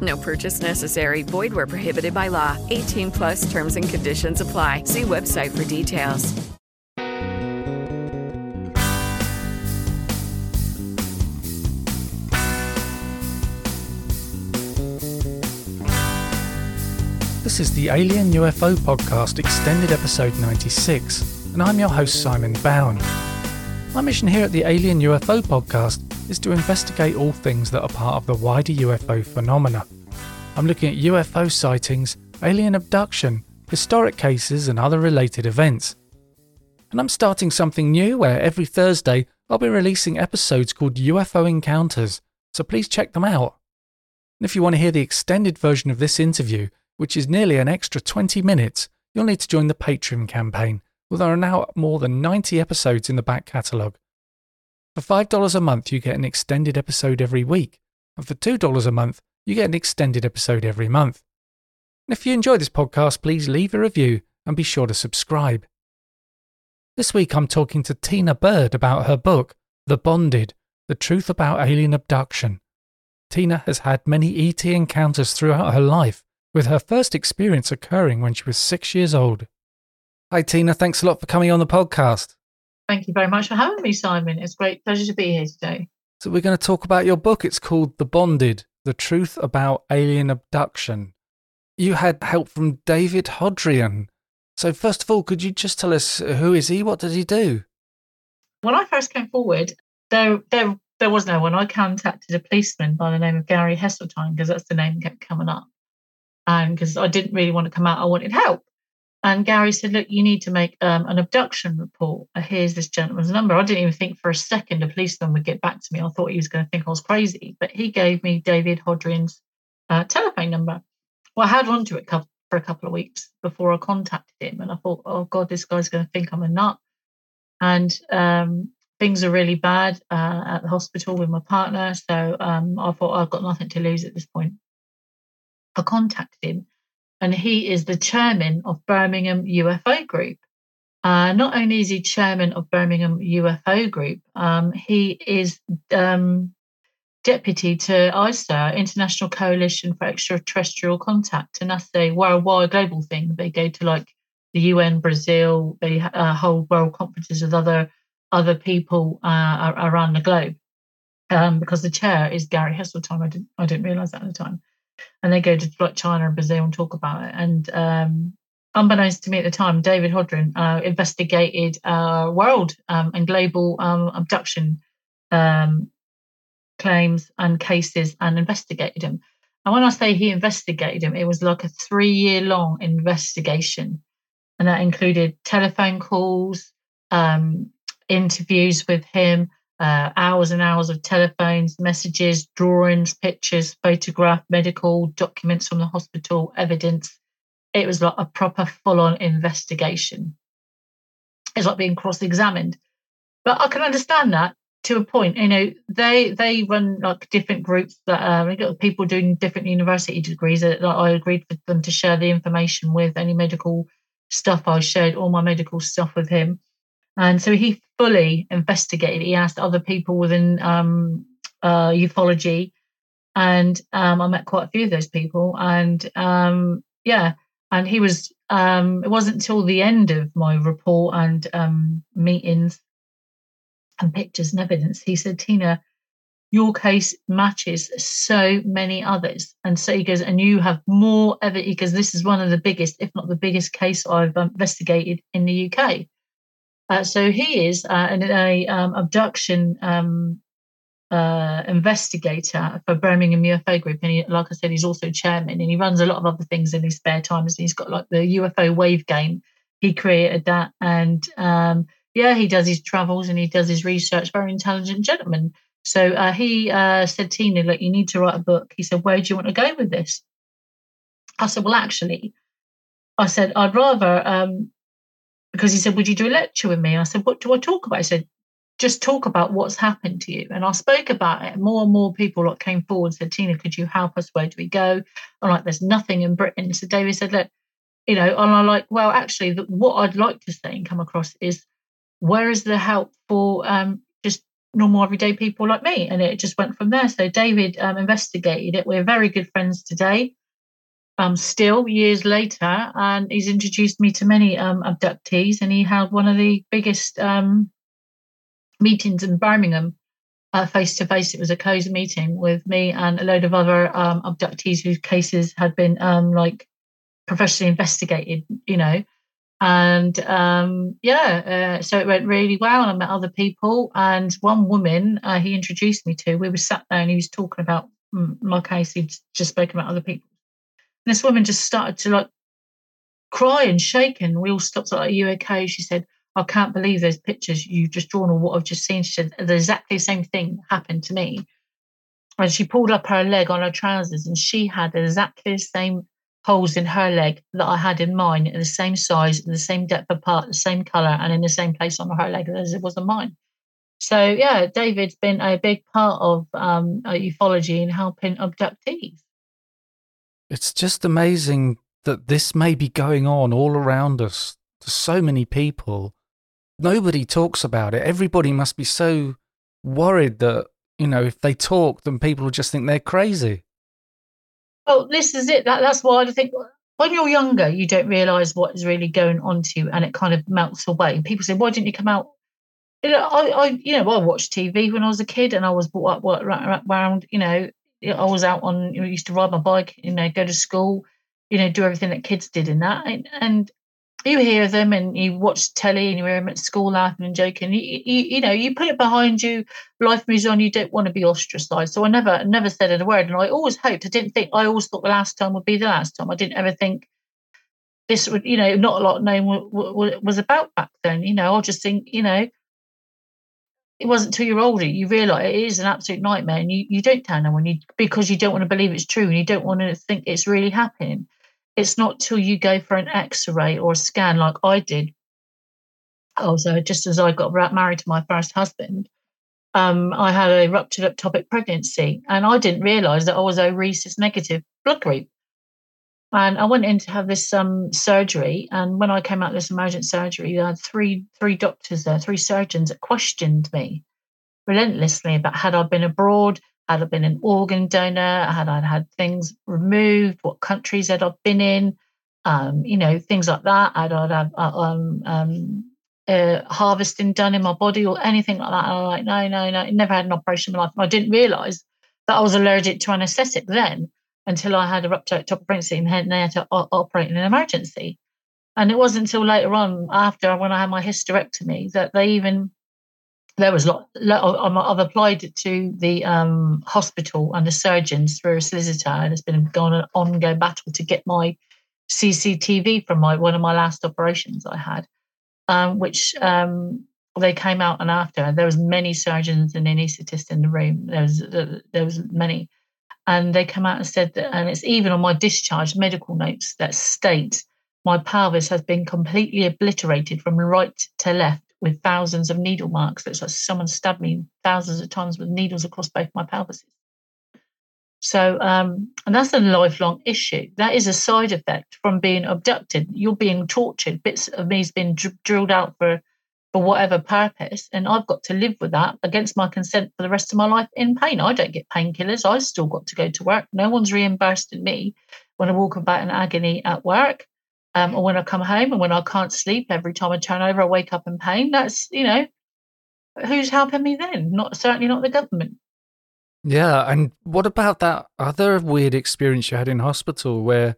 No purchase necessary. Void where prohibited by law. 18 plus terms and conditions apply. See website for details. This is the Alien UFO Podcast, extended episode 96, and I'm your host, Simon Bown. My mission here at the Alien UFO Podcast is to investigate all things that are part of the wider UFO phenomena. I'm looking at UFO sightings, alien abduction, historic cases, and other related events. And I'm starting something new where every Thursday I'll be releasing episodes called UFO Encounters, so please check them out. And if you want to hear the extended version of this interview, which is nearly an extra 20 minutes, you'll need to join the Patreon campaign, where there are now more than 90 episodes in the back catalogue. For $5 a month, you get an extended episode every week, and for $2 a month, you get an extended episode every month. And if you enjoy this podcast, please leave a review and be sure to subscribe. This week, I'm talking to Tina Bird about her book, The Bonded The Truth About Alien Abduction. Tina has had many ET encounters throughout her life with her first experience occurring when she was six years old. Hi, Tina. Thanks a lot for coming on the podcast. Thank you very much for having me, Simon. It's a great pleasure to be here today. So, we're going to talk about your book. It's called The Bonded The Truth About Alien Abduction. You had help from David Hodrien. So, first of all, could you just tell us uh, who is he? What does he do? When I first came forward, there, there, there was no one. I contacted a policeman by the name of Gary Heseltine because that's the name that kept coming up and because I didn't really want to come out, I wanted help. And Gary said, "Look, you need to make um, an abduction report. Uh, here's this gentleman's number." I didn't even think for a second a policeman would get back to me. I thought he was going to think I was crazy, but he gave me David Hodrien's uh, telephone number. Well, I had on to it for a couple of weeks before I contacted him, and I thought, "Oh God, this guy's going to think I'm a nut." And um, things are really bad uh, at the hospital with my partner, so um, I thought I've got nothing to lose at this point. I contacted him, and he is the chairman of Birmingham UFO Group. Uh, not only is he chairman of Birmingham UFO Group, um, he is um, deputy to ICER, International Coalition for Extraterrestrial Contact, and that's a worldwide global thing. They go to like the UN, Brazil, they uh, hold world conferences with other other people uh, around the globe. Um, because the chair is Gary Heseltine. I didn't I didn't realize that at the time and they go to like China and Brazil and talk about it. And um, unbeknownst to me at the time, David Hodrien uh, investigated uh, world um, and global um, abduction um, claims and cases and investigated them. And when I say he investigated them, it was like a three year long investigation. And that included telephone calls, um, interviews with him, uh, hours and hours of telephones, messages, drawings, pictures, photograph, medical documents from the hospital, evidence. It was like a proper full on investigation. It's like being cross examined. But I can understand that to a point. You know, they they run like different groups that uh, got people doing different university degrees. That like, I agreed for them to share the information with any medical stuff. I shared all my medical stuff with him and so he fully investigated. He asked other people within um, uh, ufology, and um, I met quite a few of those people. And um, yeah, and he was. Um, it wasn't until the end of my report and um, meetings and pictures and evidence he said, "Tina, your case matches so many others." And so he goes, "And you have more evidence because this is one of the biggest, if not the biggest, case I've investigated in the UK." Uh, so he is uh, an a, um, abduction um, uh, investigator for Birmingham UFO Group, and he, like I said, he's also chairman, and he runs a lot of other things in his spare time. And he's got like the UFO Wave game. He created that, and um, yeah, he does his travels and he does his research. Very intelligent gentleman. So uh, he uh, said, Tina, look, you need to write a book. He said, where do you want to go with this? I said, well, actually, I said, I'd rather, um, because he said, would you do a lecture with me? I said, what do I talk about? He said, just talk about what's happened to you. And I spoke about it. More and more people like came forward and said, Tina, could you help us? Where do we go? I'm like, there's nothing in Britain. So David said, look, you know, and I'm like, well, actually, the, what I'd like to say and come across is where is the help for um, just normal everyday people like me? And it just went from there. So David um, investigated it. We're very good friends today, um, still years later, and he's introduced me to many um, abductees. And he held one of the biggest um, meetings in Birmingham face to face. It was a closed meeting with me and a load of other um, abductees whose cases had been um, like professionally investigated. You know and um, yeah, uh, so it went really well. And I met other people, and one woman uh, he introduced me to. We were sat there, and he was talking about mm, my case. He'd just spoken about other people. And this woman just started to like cry and shake, and we all stopped. Like, "Are you okay?" She said, "I can't believe those pictures you've just drawn, or what I've just seen." She said, "The exactly same thing happened to me." And she pulled up her leg on her trousers, and she had exactly the same holes in her leg that I had in mine, in the same size, in the same depth apart, the same color, and in the same place on her leg as it was on mine. So yeah, David's been a big part of um, ufology and helping abductees. It's just amazing that this may be going on all around us to so many people. Nobody talks about it. Everybody must be so worried that, you know, if they talk, then people will just think they're crazy. Well, this is it. That, that's why I think when you're younger, you don't realise what is really going on to you, and it kind of melts away. People say, "Why didn't you come out?" You know, I, I, you know, I watched TV when I was a kid, and I was brought up around. You know, I was out on. You know, used to ride my bike. You know, go to school. You know, do everything that kids did in that, and, and you hear them and you watch telly and you hear them at school laughing and joking. You, you, you, know, you put it behind you. Life moves on. You don't want to be ostracized. So I never, never said a word. And I always hoped. I didn't think. I always thought the last time would be the last time. I didn't ever think this would. You know, not a lot known was about back then. You know, I just think. You know, it wasn't till you're older you realise it is an absolute nightmare, and you, you don't tell no one you because you don't want to believe it's true and you don't want to think it's really happening it's not till you go for an x-ray or a scan like i did. Also just as i got married to my first husband um, i had a ruptured ectopic pregnancy and i didn't realize that i was a rhesus negative blood group and i went in to have this um, surgery and when i came out of this emergent surgery i had three three doctors there three surgeons that questioned me relentlessly about had i been abroad had I been an organ donor? Had I had things removed? What countries had I been in? Um, you know, things like that. Had I had uh, um, um, uh, harvesting done in my body or anything like that? And I'm like, no, no, no. Never had an operation in my life. And I didn't realise that I was allergic to anaesthetic then until I had a rupture ectopic pregnancy and they had to operate in an emergency. And it wasn't until later on, after when I had my hysterectomy, that they even there was a lot, I've applied to the um, hospital and the surgeons through a solicitor, and it's been going an ongoing battle to get my CCTV from my one of my last operations I had, um, which um, they came out and after there was many surgeons and anaesthetists in the room. There was uh, there was many, and they come out and said that, and it's even on my discharge medical notes that state my pelvis has been completely obliterated from right to left with thousands of needle marks. It's like someone stabbed me thousands of times with needles across both my pelvises. So, um, and that's a lifelong issue. That is a side effect from being abducted. You're being tortured. Bits of me's been dr- drilled out for for whatever purpose, and I've got to live with that against my consent for the rest of my life in pain. I don't get painkillers. I still got to go to work. No one's reimbursed me when I walk about in agony at work um, or when I come home and when I can't sleep every time I turn over, I wake up in pain. That's, you know, who's helping me then? Not certainly not the government. Yeah. And what about that other weird experience you had in hospital where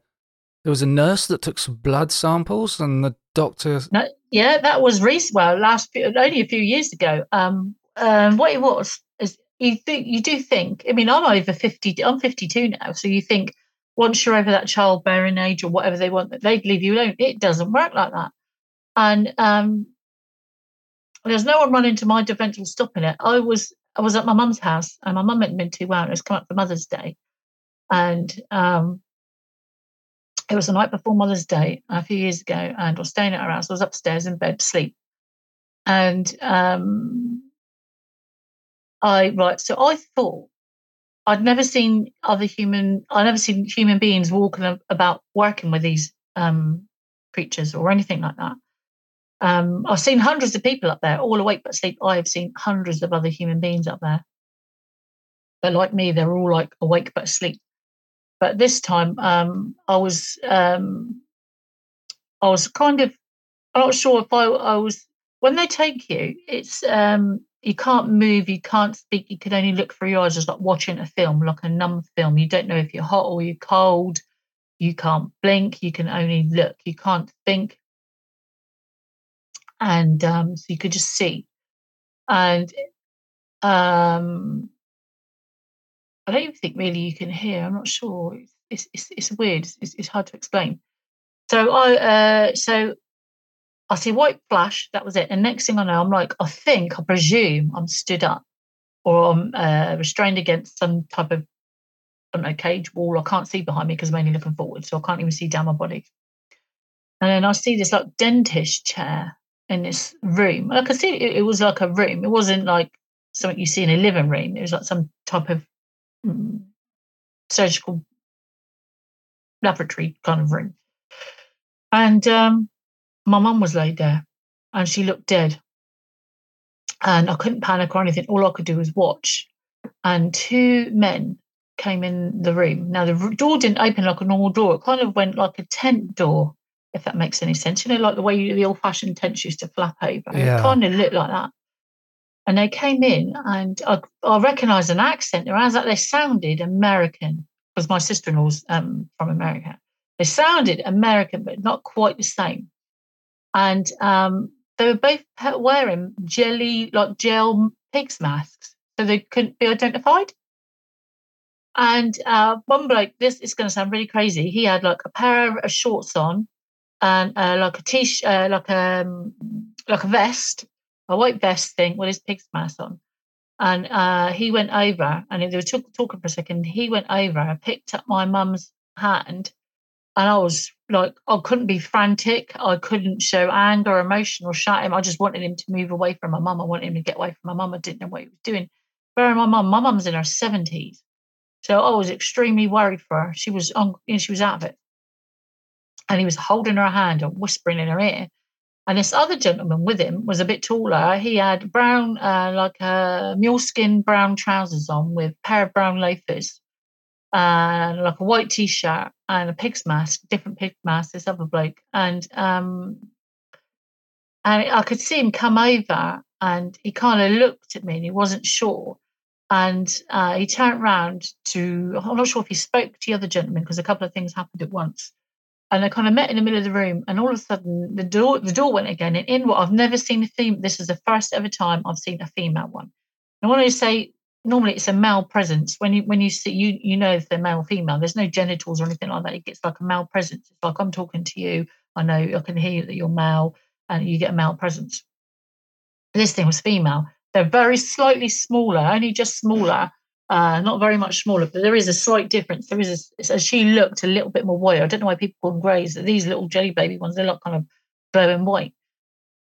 There was a nurse that took some blood samples, and the doctor. No, yeah, that was recent. Well, last only a few years ago. Um, um, what it was is you think you do think. I mean, I'm over fifty. I'm fifty-two now, so you think once you're over that childbearing age or whatever they want, that they'd leave you alone. It doesn't work like that. And um, there's no one running to my defence stopping it. I was I was at my mum's house, and my mum hadn't been too well. And it was come up for Mother's Day, and um, it was the night before Mother's Day a few years ago, and I was staying at her house. I was upstairs in bed, asleep, and um, I right. So I thought I'd never seen other human. I'd never seen human beings walking about working with these um, creatures or anything like that. Um, I've seen hundreds of people up there, all awake but asleep. I have seen hundreds of other human beings up there. But like me, they're all like awake but asleep. But this time, um, I was um, I was kind of I'm not sure if I, I was when they take you. It's um, you can't move, you can't speak, you can only look through your eyes, just like watching a film, like a numb film. You don't know if you're hot or you're cold. You can't blink. You can only look. You can't think. And um, so you could just see. And um, I don't even think really you can hear. I'm not sure. It's it's it's, weird. It's, it's hard to explain. So I uh, so I see white flash. That was it. And next thing I know, I'm like, I think, I presume, I'm stood up, or I'm uh, restrained against some type of I don't know cage wall. I can't see behind me because I'm only looking forward, so I can't even see down my body. And then I see this like dentist chair in this room. I could see it, it was like a room. It wasn't like something you see in a living room. It was like some type of Mm, surgical laboratory kind of room. And um, my mum was laid there and she looked dead. And I couldn't panic or anything. All I could do was watch. And two men came in the room. Now, the door didn't open like a normal door, it kind of went like a tent door, if that makes any sense. You know, like the way the old fashioned tents used to flap over. Yeah. It kind of looked like that. And they came in, and I, I recognised an accent. Like they sounded American because my sister-in-law's um, from America. They sounded American, but not quite the same. And um, they were both wearing jelly, like gel pigs masks, so they couldn't be identified. And uh, one bloke, this is going to sound really crazy. He had like a pair of shorts on, and uh, like a t-shirt, uh, like a um, like a vest, a white vest thing with his pig's mask on. And uh, he went over, and they were talk- talking for a second. He went over, and picked up my mum's hand, and I was like, I couldn't be frantic. I couldn't show anger emotion or shout him. I just wanted him to move away from my mum. I wanted him to get away from my mum. I didn't know what he was doing. Bearing my mum, my mum's in her 70s. So I was extremely worried for her. She was on, you know, she was out of it. And he was holding her hand and whispering in her ear. And this other gentleman with him was a bit taller. He had brown, uh, like a moleskin brown trousers on with a pair of brown loafers and like a white t-shirt and a pig's mask, different pig mask, this other bloke. And um and I could see him come over and he kind of looked at me and he wasn't sure. And uh, he turned around to, I'm not sure if he spoke to the other gentleman because a couple of things happened at once and I kind of met in the middle of the room, and all of a sudden the door the door went again, and in what I've never seen a female. This is the first ever time I've seen a female one. And when I say normally it's a male presence, when you when you see you you know if they're male or female. There's no genitals or anything like that. It gets like a male presence. It's like I'm talking to you. I know I can hear that you're male, and you get a male presence. This thing was female. They're very slightly smaller, only just smaller uh, not very much smaller, but there is a slight difference. There is a, she looked a little bit more white. I don't know why people call them greys. These little jelly baby ones, they look kind of glowing white.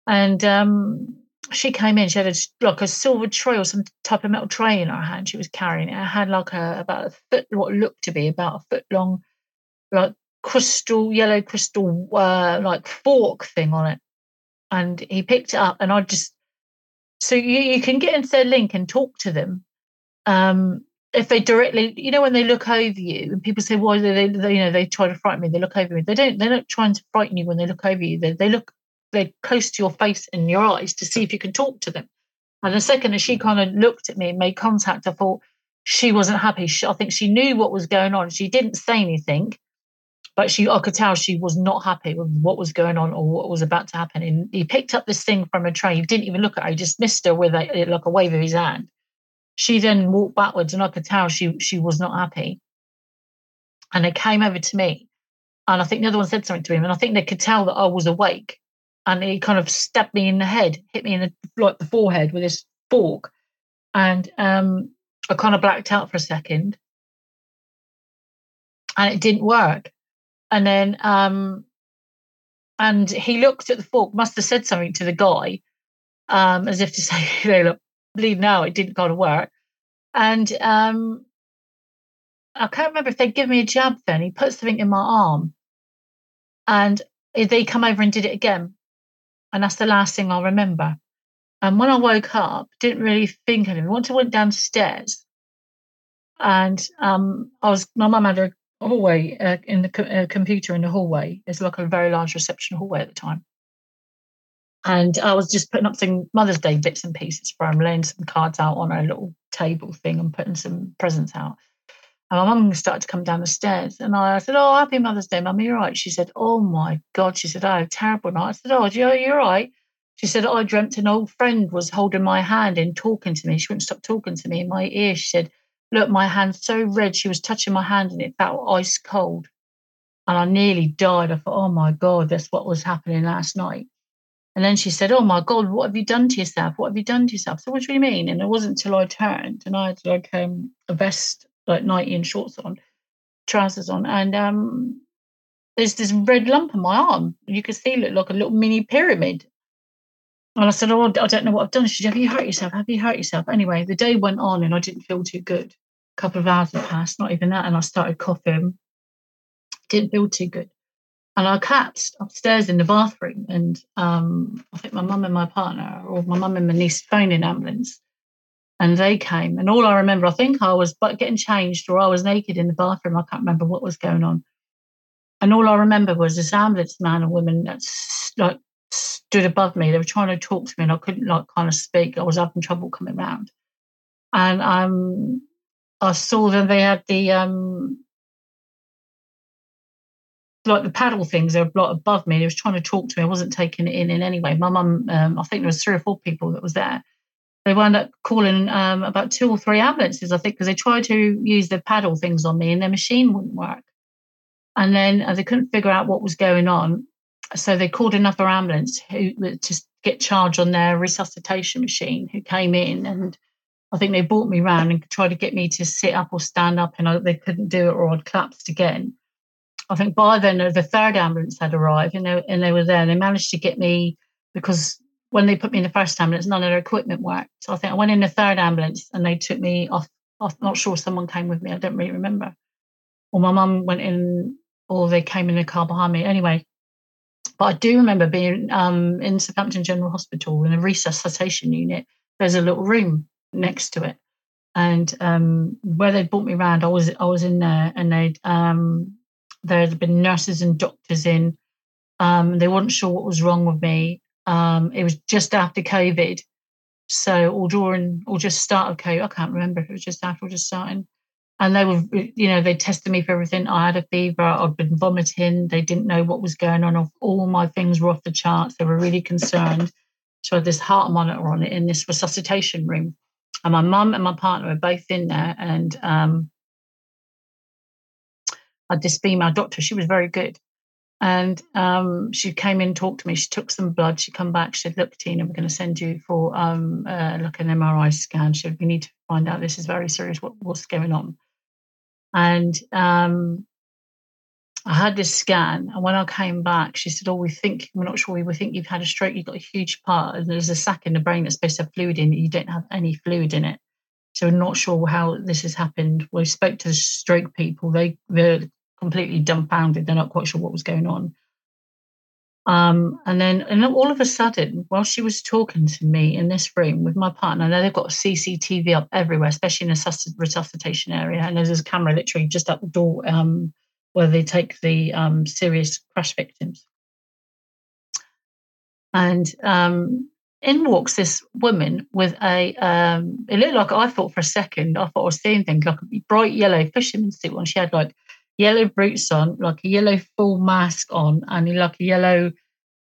And um, she came in. She had a, like a silver tray or some type of metal tray in her hand. She was carrying it. It had like a about a foot, what looked to be about a foot long, like crystal yellow crystal uh, like fork thing on it. And he picked it up, and I just so you, you can get into their link and talk to them um, if they directly, you know, when they look over you and people say, why do they, they, you know, they try to frighten me, they look over me. They don't, they're not trying to frighten you when they look over you. They, they look, they're close to your face and your eyes to see if you can talk to them. And the second as she kind of looked at me and made contact, I thought she wasn't happy. She, I think she knew what was going on. She didn't say anything, but she I could tell she was not happy with what was going on or what was about to happen. And he picked up this thing from a tray. He didn't even look at her. He just missed her with a, like a wave of his hand. She then walked backwards, and I could tell she she was not happy. And they came over to me, and I think the other one said something to him, and I think they could tell that I was awake. And he kind of stabbed me in the head, hit me in the like the forehead with his fork, and um, I kind of blacked out for a second, and it didn't work and then um and he looked at the fork must have said something to the guy um as if to say you know look believe now it didn't go to work. And um i can't remember if they'd give me a jab then he put something in my arm. And they come over and did it again. And that's the last thing I'll remember. And when i woke up didn't really think it once i went downstairs and um i was my mum had a hallway uh, in the co- uh, computer in the hallway. It's like a very large reception hallway at the time. And I was just putting up some Mother's Day bits and pieces for him, laying some cards out on a little table thing and putting some presents out. And my mum started to come down the stairs. And I said, Oh, happy Mother's Day, mummy, you're right. She said, Oh my God. She said, I had a terrible night. I said, Oh, you're right. She said, I dreamt an old friend was holding my hand and talking to me. She wouldn't stop talking to me in my ear. She said, Look, my hand's so red. She was touching my hand and it felt ice cold. And I nearly died. I thought, oh my God, that's what was happening last night. And then she said, Oh my God, what have you done to yourself? What have you done to yourself? So, what do you mean? And it wasn't until I turned and I had like um, a vest, like nighty and shorts on, trousers on, and um, there's this red lump on my arm. You could see it like a little mini pyramid. And I said, Oh, I don't know what I've done. She said, Have you hurt yourself? Have you hurt yourself? Anyway, the day went on and I didn't feel too good. A couple of hours had passed, not even that. And I started coughing. Didn't feel too good. And our collapsed upstairs in the bathroom. And um, I think my mum and my partner, or my mum and my niece, phoned an ambulance. And they came. And all I remember, I think I was but getting changed or I was naked in the bathroom. I can't remember what was going on. And all I remember was this ambulance man and woman that like stood above me. They were trying to talk to me, and I couldn't like kind of speak. I was having trouble coming round, and um, I saw that they had the um, like the paddle things. They were like above me. They was trying to talk to me. I wasn't taking it in in any way. My mum, um, I think there was three or four people that was there. They wound up calling um, about two or three ambulances, I think, because they tried to use the paddle things on me, and their machine wouldn't work. And then uh, they couldn't figure out what was going on so they called another ambulance who to get charge on their resuscitation machine who came in and I think they brought me round and tried to get me to sit up or stand up and I, they couldn't do it or I'd collapsed again. I think by then the third ambulance had arrived and they, and they were there they managed to get me because when they put me in the first ambulance, none of their equipment worked. So I think I went in the third ambulance and they took me off. I'm not sure someone came with me. I don't really remember. Or my mum went in or they came in a car behind me. Anyway, but I do remember being um, in Southampton General Hospital in a resuscitation unit. There's a little room next to it, and um, where they brought me around, I was I was in there, and they'd um, there had been nurses and doctors in. Um, they weren't sure what was wrong with me. Um, it was just after COVID, so or during or just start of COVID. I can't remember if it was just after or just starting and they were you know they tested me for everything i had a fever i'd been vomiting they didn't know what was going on all my things were off the charts they were really concerned so i had this heart monitor on it in this resuscitation room and my mum and my partner were both in there and um, I had this female doctor she was very good and um, she came in talked to me she took some blood she come back she said look tina we're going to send you for um, uh, like an mri scan she said we need to find out this is very serious what, what's going on and um, I had this scan, and when I came back, she said, "Oh, we think we're not sure. We think you've had a stroke. You've got a huge part, and there's a sac in the brain that's supposed to have fluid in it. You don't have any fluid in it, so we're not sure how this has happened." We spoke to the stroke people; they they're completely dumbfounded. They're not quite sure what was going on. Um, and then, and all of a sudden, while she was talking to me in this room with my partner, now they've got CCTV up everywhere, especially in the resuscitation area. And there's a camera literally just at the door um, where they take the um, serious crash victims. And um, in walks this woman with a, um, it looked like I thought for a second, I thought I was seeing things like a bright yellow fisherman's suit on. She had like yellow boots on, like a yellow full mask on, and like a yellow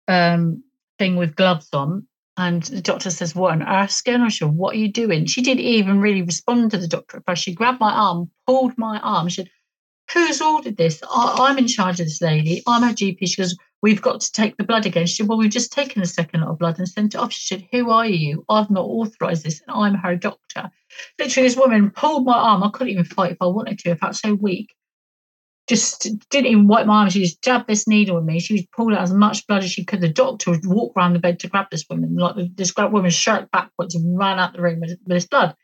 um, thing with gloves on. And the doctor says, What going on? She said, What are you doing? She didn't even really respond to the doctor at. She grabbed my arm, pulled my arm. She said, Who's ordered this? I, am in charge of this lady. I'm her GP. She goes, We've got to take the blood again. She said, Well, we've just taken a second lot of blood and sent it off. She said, Who are you? I've not authorized this and I'm her doctor. Literally, this woman pulled my arm. I couldn't even fight if I wanted to. If I felt so weak just didn't even wipe my arm. She just jabbed this needle in me. She was pulling out as much blood as she could. The doctor would walk around the bed to grab this woman, like this woman's shirt backwards and ran out the room with, with this blood.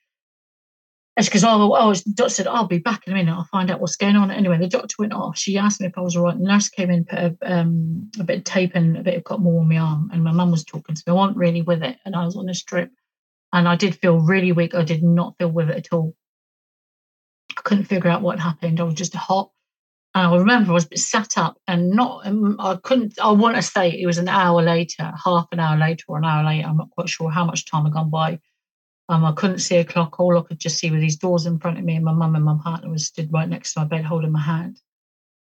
It's because oh, oh, the doctor said, I'll be back in a minute. I'll find out what's going on. Anyway, the doctor went off. She asked me if I was all right. The nurse came in, put a, um, a bit of tape and a bit of cotton wool on my arm. And my mum was talking to me. I wasn't really with it. And I was on a strip. And I did feel really weak. I did not feel with it at all. I couldn't figure out what happened. I was just hot. I remember I was sat up and not, um, I couldn't, I want to say it was an hour later, half an hour later or an hour later. I'm not quite sure how much time had gone by. Um, I couldn't see a clock. All I could just see were these doors in front of me, and my mum and my partner was stood right next to my bed holding my hand.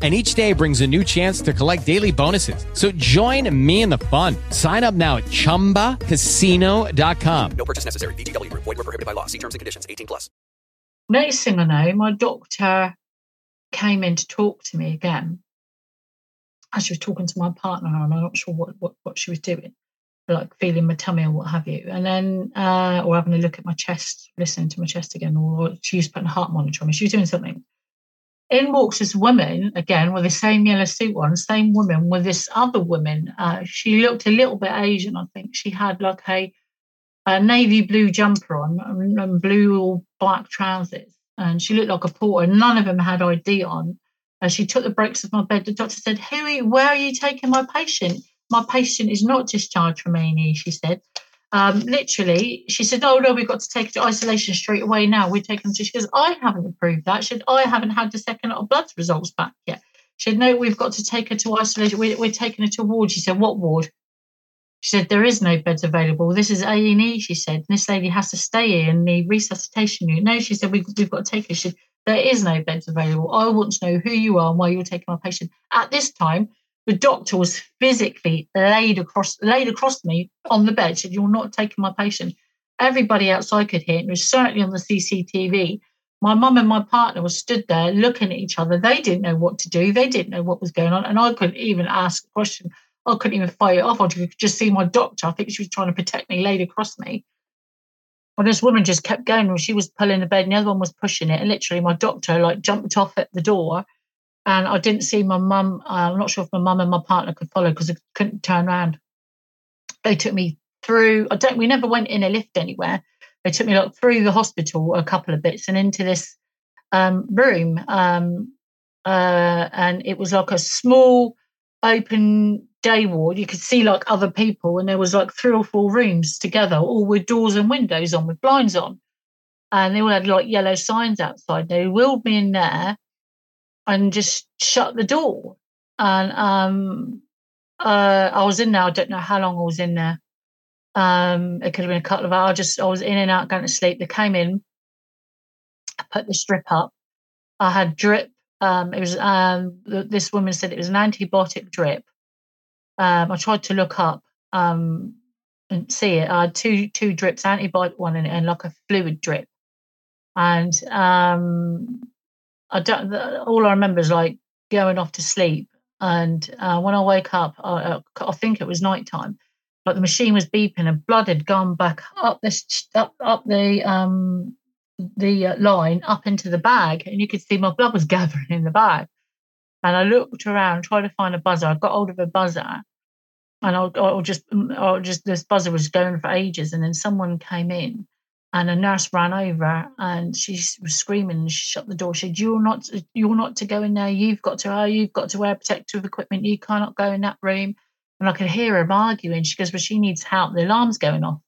and each day brings a new chance to collect daily bonuses. So join me in the fun. Sign up now at ChumbaCasino.com. No purchase necessary. VGW. Void were prohibited by law. See terms and conditions. 18 plus. Next thing I know, my doctor came in to talk to me again. As she was talking to my partner, and I'm not sure what, what, what she was doing, like feeling my tummy or what have you. And then, uh, or having a look at my chest, listening to my chest again, or she was putting a heart monitor on me. She was doing something in walks this woman again with the same yellow suit on, same woman with this other woman. Uh, she looked a little bit Asian, I think. She had like a, a navy blue jumper on and, and, blue or black trousers, and she looked like a porter. None of them had ID on. Uh, she took the brakes of my bed. The doctor said, "Who? Are you, where are you taking my patient? My patient is not discharged from A&E," She said. Um, literally, she said, "Oh no, we've got to take to isolation straight away now. We're taking to." She goes, "I haven't approved that." She said, "I haven't had the second lot of blood results back yet." She said, "No, we've got to take her to isolation. We're, we're taking her to ward." She said, "What ward?" She said, "There is no beds available. This is A and E." She said, "This lady has to stay in the resuscitation unit." No, she said, we, "We've got to take her." She said, "There is no beds available. I want to know who you are and why you're taking my patient." At this time, the doctor was physically laid across laid across me on the bed. Said, "You're not taking my patient." Everybody outside could hear it. It was certainly on the CCTV. My mum and my partner were stood there looking at each other. They didn't know what to do. They didn't know what was going on, and I couldn't even ask a question. I couldn't even fight it off. I could just see my doctor. I think she was trying to protect me, laid across me. Well, this woman just kept going. She was pulling the bed, and the other one was pushing it. And literally, my doctor like jumped off at the door and I didn't see my mum. Uh, I'm not sure if my mum and my partner could follow because I couldn't turn around. They took me through. I don't. We never went in a lift anywhere. They took me like through the hospital a couple of bits and into this um, room, um, uh, and it was like a small open day ward. You could see like other people, and there was like three or four rooms together, all with doors and windows on, with blinds on, and they all had like yellow signs outside. They wheeled me in there and just shut the door. And um, uh, I was in there. I don't know how long I was in there. Um, it could have been a couple of hours. Just I was in and out going to sleep. They came in, I put the strip up. I had drip. Um, it was um, this woman said it was an antibiotic drip. Um, I tried to look up um, and see it. I had two two drips, antibiotic one and like a fluid drip. And um, I don't. All I remember is like going off to sleep, and uh, when I wake up, I, I think it was night time. Like the machine was beeping, and blood had gone back up this up up the um the uh, line up into the bag, and you could see my blood was gathering in the bag. And I looked around, tried to find a buzzer. I got hold of a buzzer, and I, I just, I just this buzzer was going for ages, and then someone came in and a nurse ran over and she was screaming and she shut the door. She said, You're not you're not to go in there, you've got to oh, you've got to wear protective equipment, you cannot go in that room. And I could hear her arguing. She goes, Well, she needs help, the alarm's going off.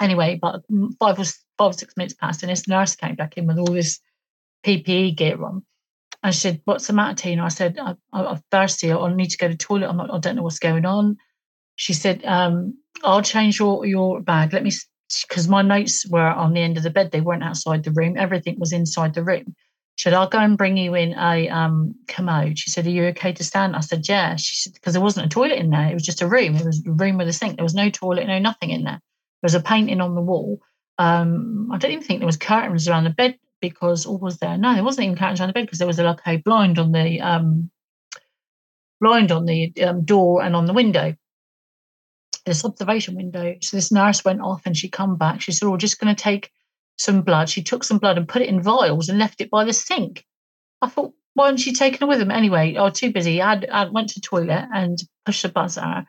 Anyway, but five or five or six minutes passed, and this nurse came back in with all this PPE gear on. And she said, What's the matter, Tina? I said, I, am thirsty. I need to go to the toilet. I'm not, I don't know what's going on. She said, um, I'll change your, your bag. Let me, because my notes were on the end of the bed. They weren't outside the room. Everything was inside the room. Said, I'll go and bring you in a um, commode. She said, Are you okay to stand? I said, Yeah. She said, Because there wasn't a toilet in there. It was just a room. It was a room with a sink. There was no toilet, no nothing in there. There was a painting on the wall. Um, I don't even think there was curtains around the bed because all was there? No, there wasn't even curtains on the bed because there was a, like a blind on the um, blind on the um, door and on the window. This observation window. So this nurse went off and she come back. She said, "Oh, we're just going to take some blood." She took some blood and put it in vials and left it by the sink. I thought, why hadn't she taken it with him anyway? Was too busy. I, went to toilet and pushed the buzzer.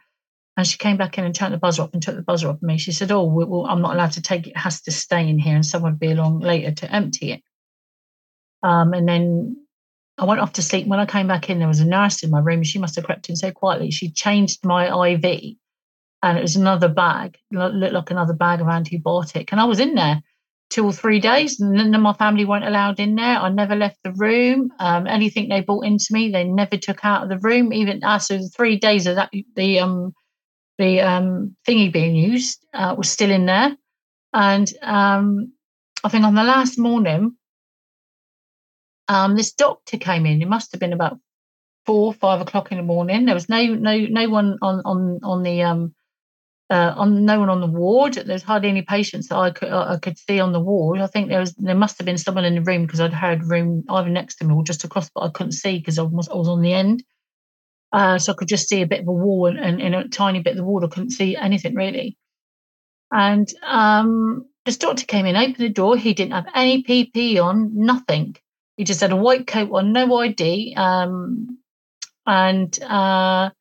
And she came back in and turned the buzzer off and took the buzzer off me. She said, "Oh, I'm not allowed to take it. It has to stay in here, and someone would be along later to empty it." Um, and then I went off to sleep. When I came back in, there was a nurse in my room. She must have crept in so quietly. She changed my IV, and it was another bag, looked like another bag of antibiotic. And I was in there two or three days, and none of my family weren't allowed in there. I never left the room. Um, anything they brought into me, they never took out of the room. Even after the three days of that, the um, the um, thingy being used uh, was still in there. And um, I think on the last morning, um, this doctor came in. It must have been about four, five o'clock in the morning. There was no, no, no one on on on the um, uh, on no one on the ward. There's hardly any patients that I could I could see on the ward. I think there was there must have been someone in the room because I'd heard room either next to me or just across, but I couldn't see because I was I was on the end. Uh, so I could just see a bit of a wall and, and, and, a tiny bit of the wall. I couldn't see anything really. And um, this doctor came in, opened the door. He didn't have any PP on, nothing. He just had a white coat on, no ID. Um, and uh,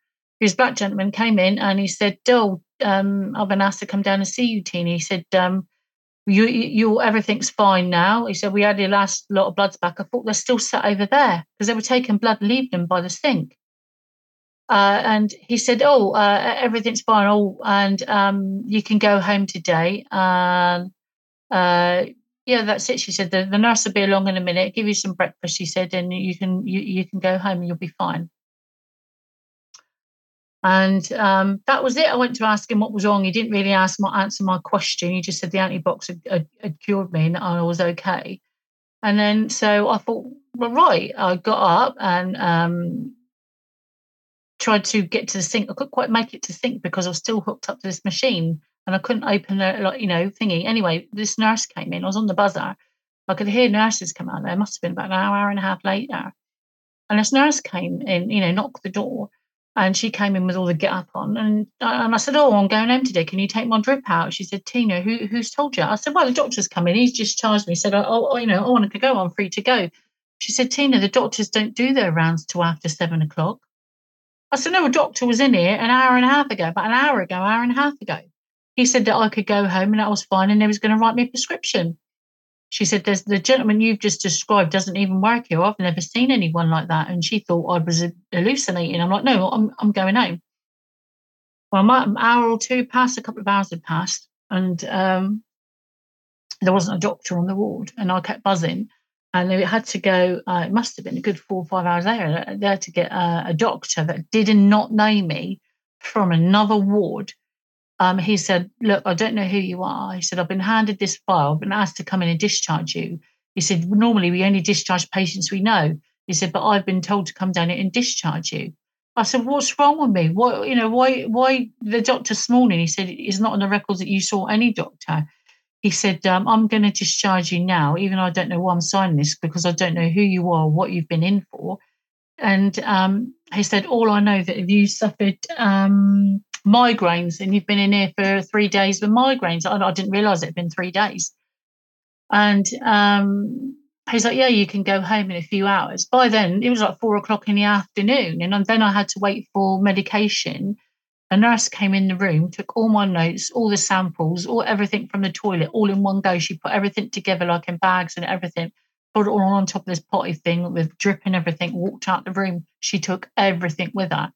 this black gentleman came in and he said, "Oh, um, I've been asked to come down and see you, Tina." He said, um, "You, you, everything's fine now." He said, "We had your last lot of bloods back. I thought they're still sat over there because they were taking blood and leaving them by the sink." Uh, and he said, "Oh, uh, everything's fine. Oh, and um, you can go home today. And uh, yeah, that's it." She said, the, "The nurse will be along in a minute. Give you some breakfast." She said, "And you can you, you can go home and you'll be fine." And um, that was it. I went to ask him what was wrong. He didn't really ask my answer my question. He just said the antibiotics had, had, had cured me and I was okay. And then so I thought, well, right. I got up and um, tried to get to the sink. I couldn't quite make it to sink because I was still hooked up to this machine and I couldn't open the like, you know, thingy. Anyway, this nurse came in. I was on the buzzer. I could hear nurses come out there. It must have been about an hour, hour and a half later. And this nurse came in, you know, knocked the door. And she came in with all the get up on. And, uh, and I said, Oh, I'm going home today. Can you take my drip out? She said, Tina, who, who's told you? I said, Well, the doctor's come in. He's just charged me. He said, oh, oh, you know, I wanted to go. I'm free to go. She said, Tina, the doctors don't do their rounds till after seven o'clock. I said, no, a doctor was in here an hour and a half ago, about an hour ago, hour and a half ago. He said that I could go home and that was fine and he was going to write me a prescription. She said, There's the gentleman you've just described doesn't even work here. I've never seen anyone like that. And she thought I was hallucinating. I'm like, No, I'm, I'm going home. Well, an hour or two passed, a couple of hours had passed, and um, there wasn't a doctor on the ward. And I kept buzzing and they had to go. Uh, it must have been a good four or five hours later. They had to get a, a doctor that did not know me from another ward. Um, he said, "Look, I don't know who you are." He said, "I've been handed this file. I've been asked to come in and discharge you." He said, "Normally we only discharge patients we know." He said, "But I've been told to come down here and discharge you." I said, "What's wrong with me? What you know? Why? Why the doctor this morning?" He said, "It's not on the records that you saw any doctor." he said, um, I'm going to discharge you now, even though I don't know why I'm signing this because I don't know who you are, what you've been in for. And um, he said, All I know that if you suffered um, migraines and you've been in here for three days with migraines, I, I didn't realize it had been three days. And um, he's like, Yeah, you can go home in a few hours. By then, it was like four o'clock in the afternoon. And then I had to wait for medication a nurse came in the room, took all my notes, all the samples, all everything from the toilet, all in one go. She put everything together like in bags and everything, put it all on top of this potty thing with drip and everything, walked out the room. She took everything with her.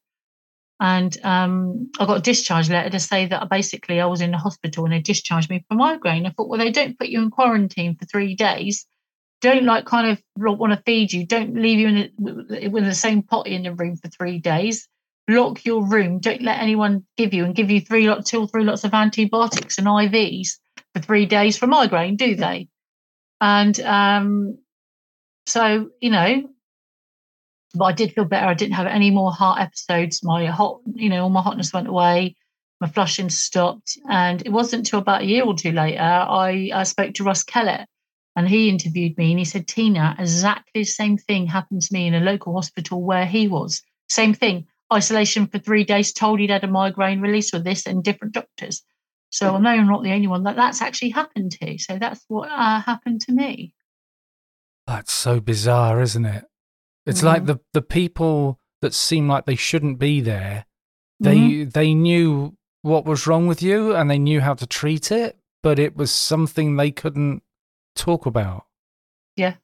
And um, I got a discharge letter to say that basically I was in the hospital and they discharged me for migraine. I thought, well, they don't put you in quarantine for three days. Don't like kind of want to feed you. Don't leave you in the, with the same potty in the room for three days. Lock your room. Don't let anyone give you and give you three lots, two or three lots of antibiotics and IVs for three days for migraine, do they? And um, so, you know, but I did feel better. I didn't have any more heart episodes. My hot, you know, all my hotness went away. My flushing stopped. And it wasn't until about a year or two later, I, I spoke to Russ Kellett and he interviewed me and he said, Tina, exactly the same thing happened to me in a local hospital where he was. Same thing. Isolation for three days, told he'd had a migraine release with this and different doctors. So I know I'm not the only one that that's actually happened to. So that's what uh, happened to me. That's so bizarre, isn't it? It's mm-hmm. like the the people that seem like they shouldn't be there. They mm-hmm. they knew what was wrong with you and they knew how to treat it, but it was something they couldn't talk about. Yeah.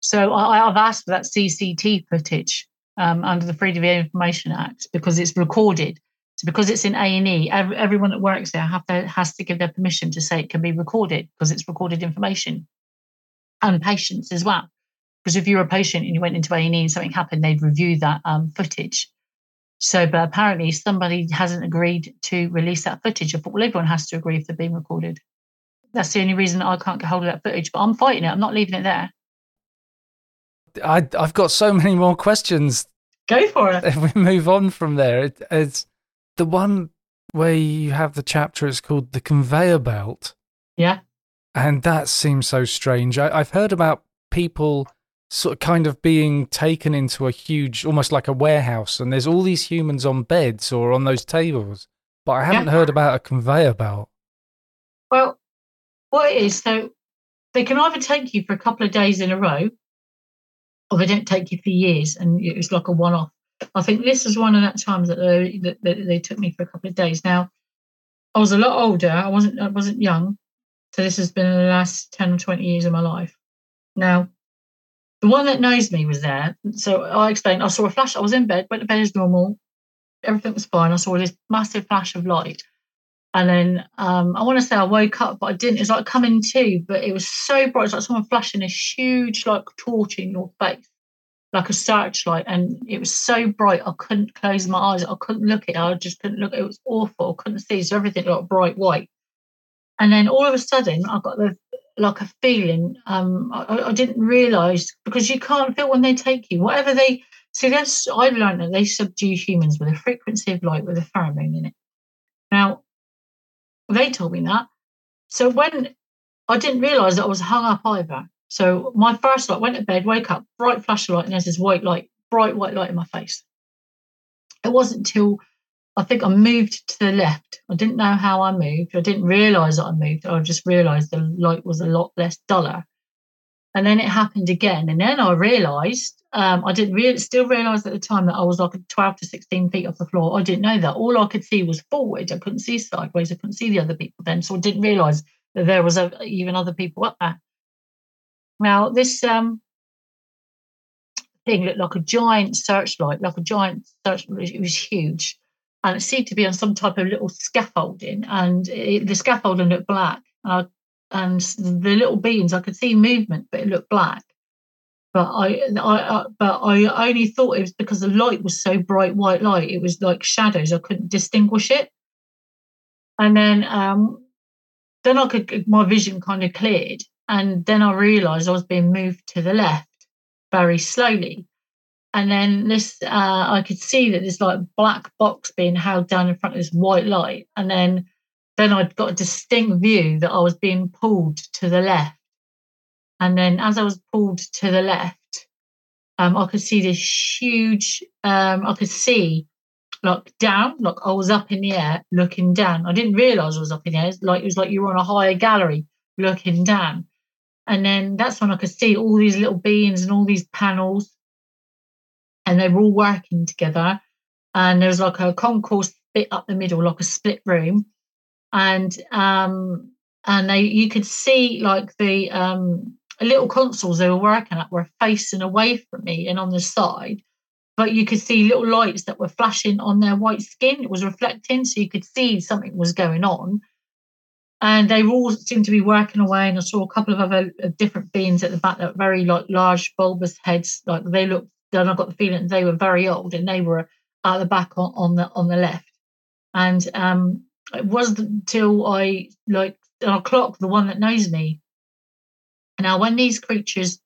So I, I've asked for that CCT footage um, under the Freedom of Information Act because it's recorded. So because it's in A and E, everyone that works there have to, has to give their permission to say it can be recorded because it's recorded information, and patients as well. Because if you're a patient and you went into A and E and something happened, they'd review that um, footage. So, but apparently somebody hasn't agreed to release that footage. I thought, well, everyone has to agree if they're being recorded. That's the only reason I can't get hold of that footage. But I'm fighting it. I'm not leaving it there. I, I've got so many more questions. Go for it. If we move on from there, it, it's the one where you have the chapter. It's called the conveyor belt. Yeah. And that seems so strange. I, I've heard about people sort of kind of being taken into a huge, almost like a warehouse, and there's all these humans on beds or on those tables. But I haven't yeah. heard about a conveyor belt. Well, what it is, so they can either take you for a couple of days in a row, or they don't take you for years, and it was like a one-off. I think this was one of that times that they, that, they took me for a couple of days. Now, I was a lot older. I wasn't I wasn't young, so this has been the last ten or twenty years of my life. Now, the one that knows me was there. So I explained, I saw a flash. I was in bed, went to bed as normal. Everything was fine. I saw this massive flash of light. And then um, I want to say I woke up, but I didn't. It was like coming to, but it was so bright. It's like someone flashing a huge like torch in your face, like a searchlight. And it was so bright, I couldn't close my eyes. I couldn't look at it. I just couldn't look. It was awful. I couldn't see. So everything looked bright white. And then all of a sudden, I got the like a feeling. Um, I, I didn't realise because you can't feel when they take you. Whatever they see, that's I've learned that they subdue humans with a frequency of light with a pheromone in it. Now, they told me that. So when I didn't realise that I was hung up either. So my first light went to bed, wake up, bright flash of light, and there's this white light, bright white light in my face. It wasn't until I think I moved to the left. I didn't know how I moved. I didn't realize that I moved. I just realized the light was a lot less duller. And then it happened again. And then I realized, um, I didn't really still realize at the time that I was like 12 to 16 feet off the floor. I didn't know that. All I could see was forward. I couldn't see sideways. I couldn't see the other people then. So I didn't realize that there was a, even other people up there. Now, this um, thing looked like a giant searchlight, like a giant searchlight. It was huge and it seemed to be on some type of little scaffolding, and it, the scaffolding looked black. And, I, and the little beams, I could see movement, but it looked black. But I, I, I, but I only thought it was because the light was so bright, white light. It was like shadows. I couldn't distinguish it. And then, um, then I could, my vision kind of cleared, and then I realised I was being moved to the left very slowly and then this uh, i could see that this like black box being held down in front of this white light. And then then i'd got a distinct view that i was being pulled to the left. And then as i was pulled to the left um, i could see this huge um, i could see like down like i was up in the air looking down. I didn't realize i was up in the air. Like it was like you were on a higher gallery looking down. And then that's when i could see all these little beings and all these panels and they were all working together. And there was like a concourse bit up the middle, like a split room, and um, and they you could see like the um little consoles they were working at were facing away from me and on the side, but you could see little lights that were flashing on their white skin. It was reflecting, so you could see something was going on. And they all seemed to be working away. And I saw a couple of other different beings at the back that were very like large, bulbous heads. Like they looked, and I got the feeling they were very old, and they were at the back on, on the on the left. And um, it wasn't until I like I clocked the one that knows me. Now, when these creatures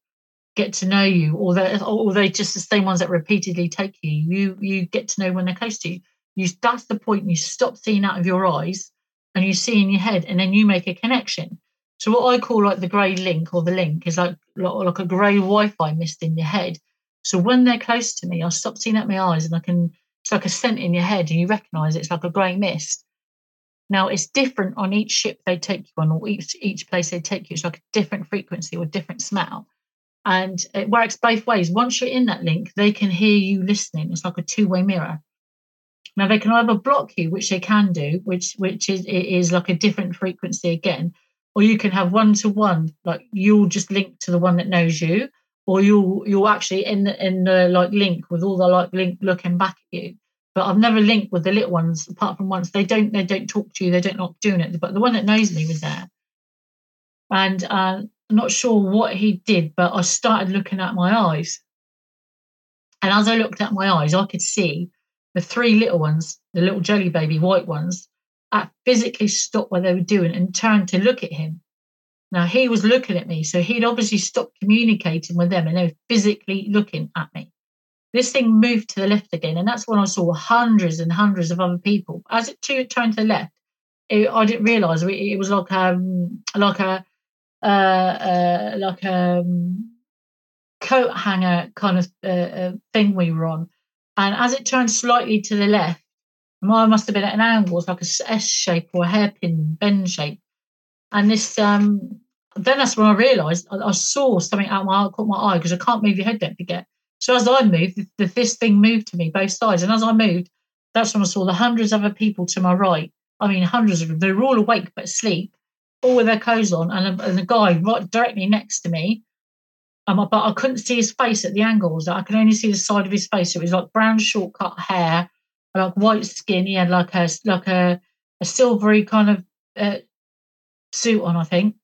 get to know you, or they or they just the same ones that repeatedly take you. You you get to know when they're close to you. You that's the point. You stop seeing out of your eyes and you see in your head, and then you make a connection. So what I call like the grey link or the link is like like a grey Wi-Fi mist in your head. So when they're close to me, I stop seeing out my eyes, and I can. It's like a scent in your head, and you recognise it. it's like a grey mist. Now it's different on each ship they take you on, or each each place they take you. It's like a different frequency or different smell and it works both ways. Once you're in that link, they can hear you listening. It's like a two-way mirror. Now they can either block you, which they can do, which which is is like a different frequency again, or you can have one to one, like you'll just link to the one that knows you, or you'll you'll actually in the in the like link with all the like link looking back at you. But I've never linked with the little ones apart from once. They don't they don't talk to you. They don't like doing it. But the one that knows me was there, and uh, I'm not sure what he did, but I started looking at my eyes. And as I looked at my eyes, I could see the three little ones, the little jelly baby white ones, physically stopped what they were doing and turned to look at him. Now he was looking at me, so he'd obviously stopped communicating with them and they were physically looking at me. This thing moved to the left again, and that's when I saw hundreds and hundreds of other people. As it turned to the left, it, I didn't realise it was like um like a uh, uh, like a um, coat hanger kind of uh, uh, thing we were on. And as it turned slightly to the left, mine must have been at an angle, it's like a S shape or a hairpin bend shape. And this, um, then that's when I realised I, I, saw something out my eye, caught my eye because I can't move your head, don't forget. So as I moved, the, this thing moved to me both sides, and as I moved, that's when I saw the hundreds of other people to my right. I mean, hundreds of them. They were all awake but asleep, all with their clothes on, and a, and a guy right directly next to me. Um, but I couldn't see his face at the angles. I could only see the side of his face. It was like brown, short cut hair, like white skin. He had like a like a, a silvery kind of uh, suit on, I think,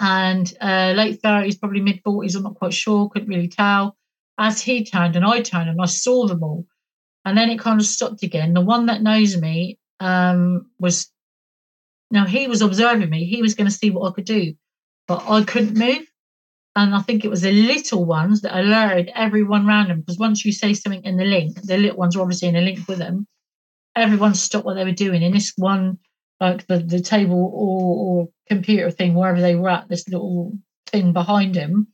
and uh, late thirties, probably mid forties. I'm not quite sure. Couldn't really tell. As he turned and I turned, and I saw them all, and then it kind of stopped again. The one that knows me um, was now he was observing me. He was going to see what I could do, but I couldn't move. And I think it was the little ones that alerted everyone around them because once you say something in the link, the little ones are obviously in a link with them. Everyone stopped what they were doing. In this one, like the, the table or, or computer thing, wherever they were at, this little thing behind him,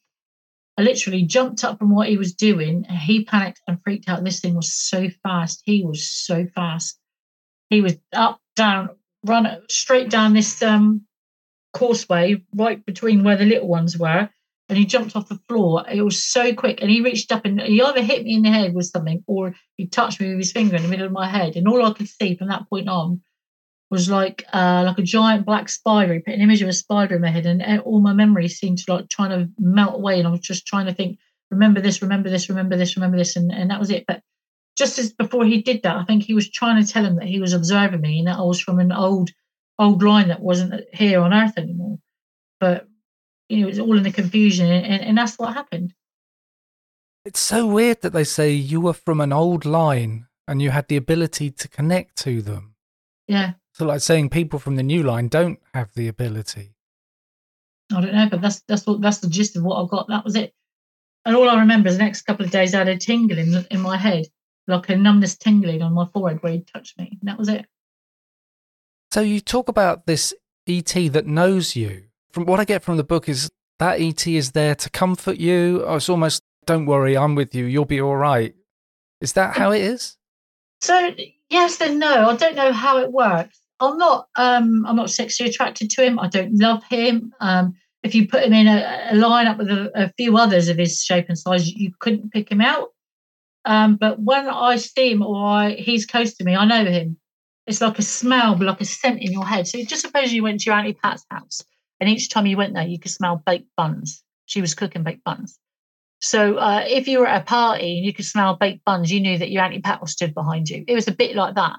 I literally jumped up from what he was doing. He panicked and freaked out. This thing was so fast. He was so fast. He was up, down, run straight down this um, causeway right between where the little ones were. And he jumped off the floor. It was so quick. And he reached up and he either hit me in the head with something or he touched me with his finger in the middle of my head. And all I could see from that point on was like uh, like a giant black spider. He put an image of a spider in my head, and all my memories seemed to like trying to melt away. And I was just trying to think, remember this, remember this, remember this, remember this, and, and that was it. But just as before he did that, I think he was trying to tell him that he was observing me and that I was from an old old line that wasn't here on Earth anymore. But you know, it was all in the confusion, and, and that's what happened. It's so weird that they say you were from an old line and you had the ability to connect to them. Yeah. So, like saying people from the new line don't have the ability. I don't know, but that's that's what that's the gist of what I got. That was it. And all I remember is the next couple of days I had a tingling in my head like a numbness tingling on my forehead where he touched me. And that was it. So you talk about this ET that knows you. From what I get from the book is that ET is there to comfort you. Oh, it's almost, don't worry, I'm with you. You'll be all right. Is that how it is? So yes and no. I don't know how it works. I'm not. Um, I'm not sexually attracted to him. I don't love him. Um, if you put him in a, a lineup with a, a, few others of his shape and size, you couldn't pick him out. Um, but when I see him or I, he's close to me, I know him. It's like a smell, like a scent in your head. So just suppose you went to your Auntie Pat's house and each time you went there, you could smell baked buns. She was cooking baked buns. So uh, if you were at a party and you could smell baked buns, you knew that your auntie Pat was stood behind you. It was a bit like that.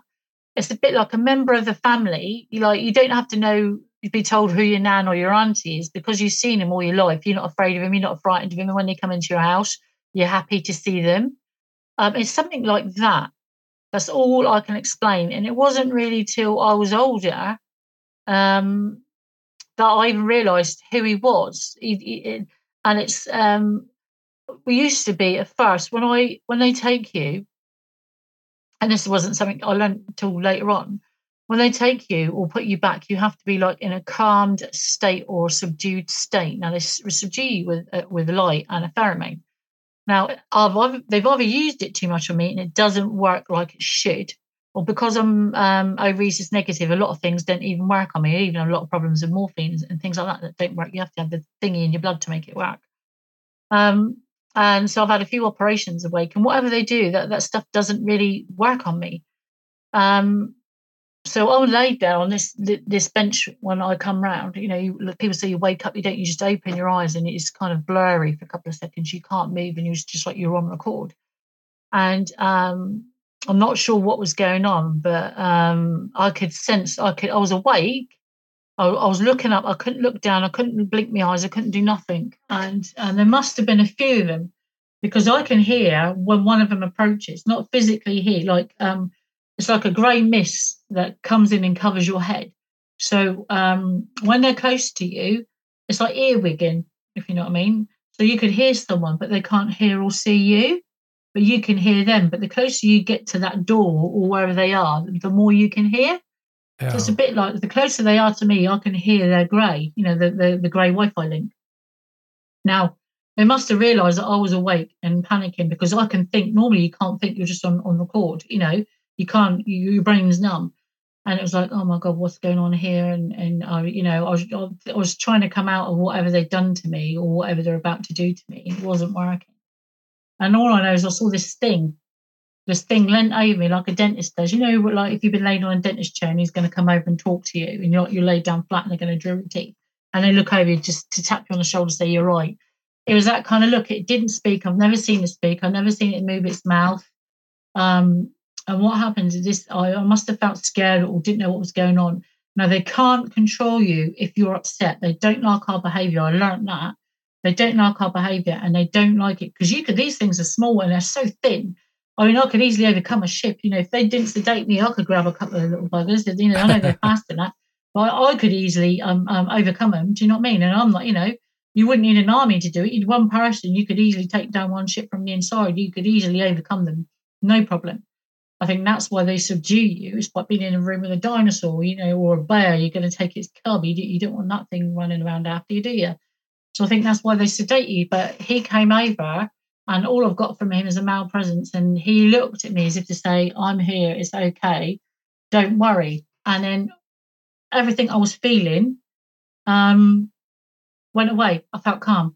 It's a bit like a member of the family. You like you don't have to know be told who your nan or your auntie is because you've seen him all your life. You're not afraid of him. You're not frightened of him. And when they come into your house, you're happy to see them. Um, it's something like that. That's all I can explain. And it wasn't really till I was older um, that I even realised who he was. He, he, and it's um, we used to be at first when I when they take you, and this wasn't something I learned until later on. When they take you or put you back, you have to be like in a calmed state or subdued state. Now they subdue you with uh, with light and a pheromone. Now I've, they've either used it too much on me and it doesn't work like it should, or because I'm um, O rhesus negative, a lot of things don't even work on me. Even a lot of problems with morphine and things like that that don't work. You have to have the thingy in your blood to make it work. Um, and so I've had a few operations awake, and whatever they do, that, that stuff doesn't really work on me. Um, so I laid there on this this bench when I come round. You know, you, people say you wake up, you don't, you just open your eyes, and it's kind of blurry for a couple of seconds. You can't move, and you're just like you're on record. And um, I'm not sure what was going on, but um, I could sense I could I was awake, I, I, was looking up. I couldn't look down. I couldn't blink my eyes. I couldn't do nothing. And, and there must have been a few of them because I can hear when one of them approaches, not physically hear, like um, it's like a grey mist that comes in and covers your head. So um, when they're close to you, it's like earwigging, if you know what I mean. So you could hear someone, but they can't hear or see you, but you can hear them. But the closer you get to that door or wherever they are, the more you can hear. Yeah. So it's a bit like the closer they are to me, I can hear their grey, you know, the, the, the grey Wi Fi link. Now, they must have realised that I was awake and panicking because I can think. Normally, you can't think, you're just on, on record, you know, you can't, you, your brain's numb. And it was like, oh my God, what's going on here? And, and I, you know, I was, I was trying to come out of whatever they'd done to me or whatever they're about to do to me. It wasn't working. And all I know is I saw this thing this thing lent over me like a dentist does. You know, like if you've been laying on a dentist chair and he's going to come over and talk to you, and you're you lay down flat and they're going to drill your teeth, and they look over you just to tap you on the shoulder, say you're right. It was that kind of look. It didn't speak. I've never seen it speak. I've never seen it move its mouth. Um, and what happens is this: I, I must have felt scared or didn't know what was going on. Now they can't control you if you're upset. They don't like our behaviour. I learned that. They don't like our behaviour and they don't like it because you could. These things are small and they're so thin I mean, I could easily overcome a ship. You know, if they didn't sedate me, I could grab a couple of little buggers. You know, I know they're faster than that, but I could easily um, um, overcome them. Do you know what I mean? And I'm like, you know, you wouldn't need an army to do it. You'd one person, you could easily take down one ship from the inside. You could easily overcome them, no problem. I think that's why they subdue you. It's like being in a room with a dinosaur, you know, or a bear. You're going to take its cub. You, you don't want that thing running around after you, do you? So I think that's why they sedate you. But he came over and all I've got from him is a male presence. And he looked at me as if to say, I'm here, it's okay, don't worry. And then everything I was feeling um, went away. I felt calm.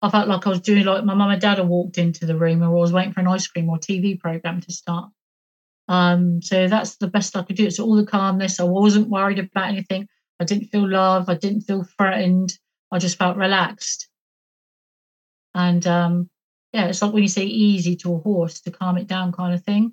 I felt like I was doing like my mum and dad had walked into the room or I was waiting for an ice cream or TV program to start. Um, so that's the best I could do. So all the calmness, I wasn't worried about anything. I didn't feel love. I didn't feel threatened. I just felt relaxed. And um, yeah, it's like when you say easy to a horse to calm it down kind of thing.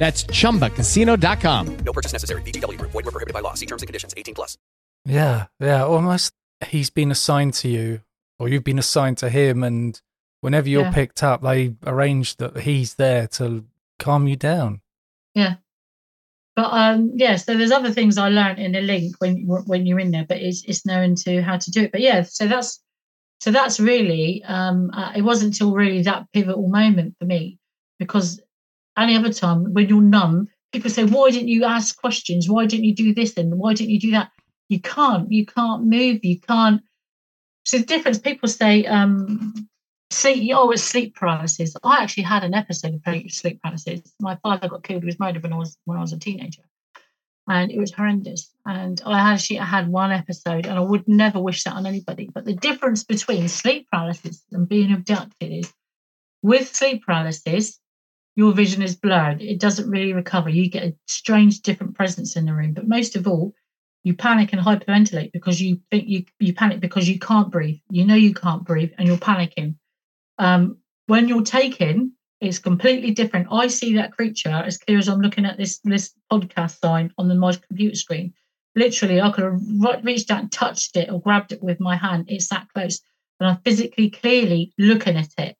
That's ChumbaCasino.com. No purchase necessary. VGW. Void were prohibited by law. See terms and conditions. 18 plus. Yeah, yeah. Almost he's been assigned to you or you've been assigned to him and whenever you're yeah. picked up, they arrange that he's there to calm you down. Yeah. But um, yeah, so there's other things I learned in the link when when you're in there, but it's it's knowing to how to do it. But yeah, so that's so that's really um, uh, it wasn't until really that pivotal moment for me because any other time when you're numb, people say, "Why didn't you ask questions? Why didn't you do this? then? why didn't you do that?" You can't. You can't move. You can't. So the difference. People say, um, sleep. Oh, it's sleep paralysis. I actually had an episode of sleep paralysis. My father got killed with his murder when I was when I was a teenager, and it was horrendous. And I actually had one episode, and I would never wish that on anybody. But the difference between sleep paralysis and being abducted is, with sleep paralysis, your vision is blurred. It doesn't really recover. You get a strange, different presence in the room. But most of all, you panic and hyperventilate because you think you you panic because you can't breathe. You know you can't breathe, and you're panicking um, when you're taken, it's completely different. I see that creature as clear as I'm looking at this this podcast sign on the, my computer screen. Literally, I could have reached out and touched it or grabbed it with my hand. It's that close, and I'm physically, clearly looking at it.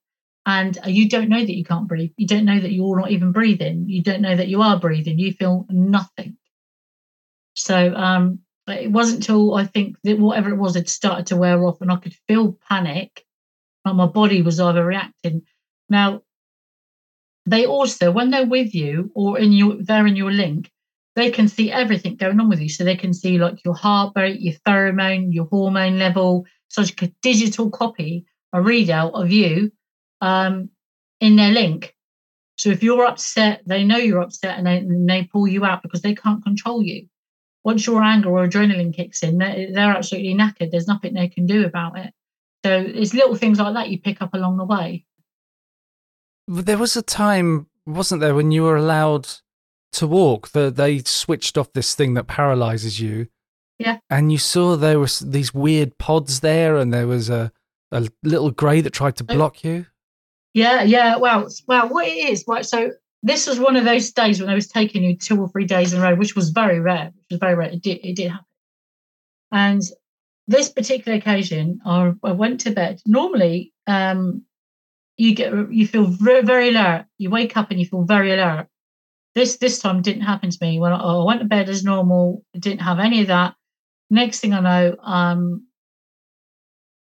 And you don't know that you can't breathe. You don't know that you're not even breathing. You don't know that you are breathing. You feel nothing. So um, it wasn't until I think that whatever it was had started to wear off, and I could feel panic and my body was overreacting. Now, they also, when they're with you or in your they're in your link, they can see everything going on with you. So they can see like your heart rate, your pheromone, your hormone level, so like a digital copy, a readout of you um, in their link. So if you're upset, they know you're upset and they, and they pull you out because they can't control you. Once your anger or adrenaline kicks in, they're, they're absolutely knackered. There's nothing they can do about it. So it's little things like that you pick up along the way. There was a time, wasn't there, when you were allowed to walk? That they switched off this thing that paralyzes you. Yeah. And you saw there was these weird pods there, and there was a a little grey that tried to block you. Yeah, yeah. Well, well, what it is, right? So this was one of those days when I was taking you two or three days in a row, which was very rare. Which was very rare. It did, it did happen. And this particular occasion, I, I went to bed. Normally, um, you get you feel very, very alert. You wake up and you feel very alert. This this time didn't happen to me. When I, I went to bed as normal, didn't have any of that. Next thing I know, um,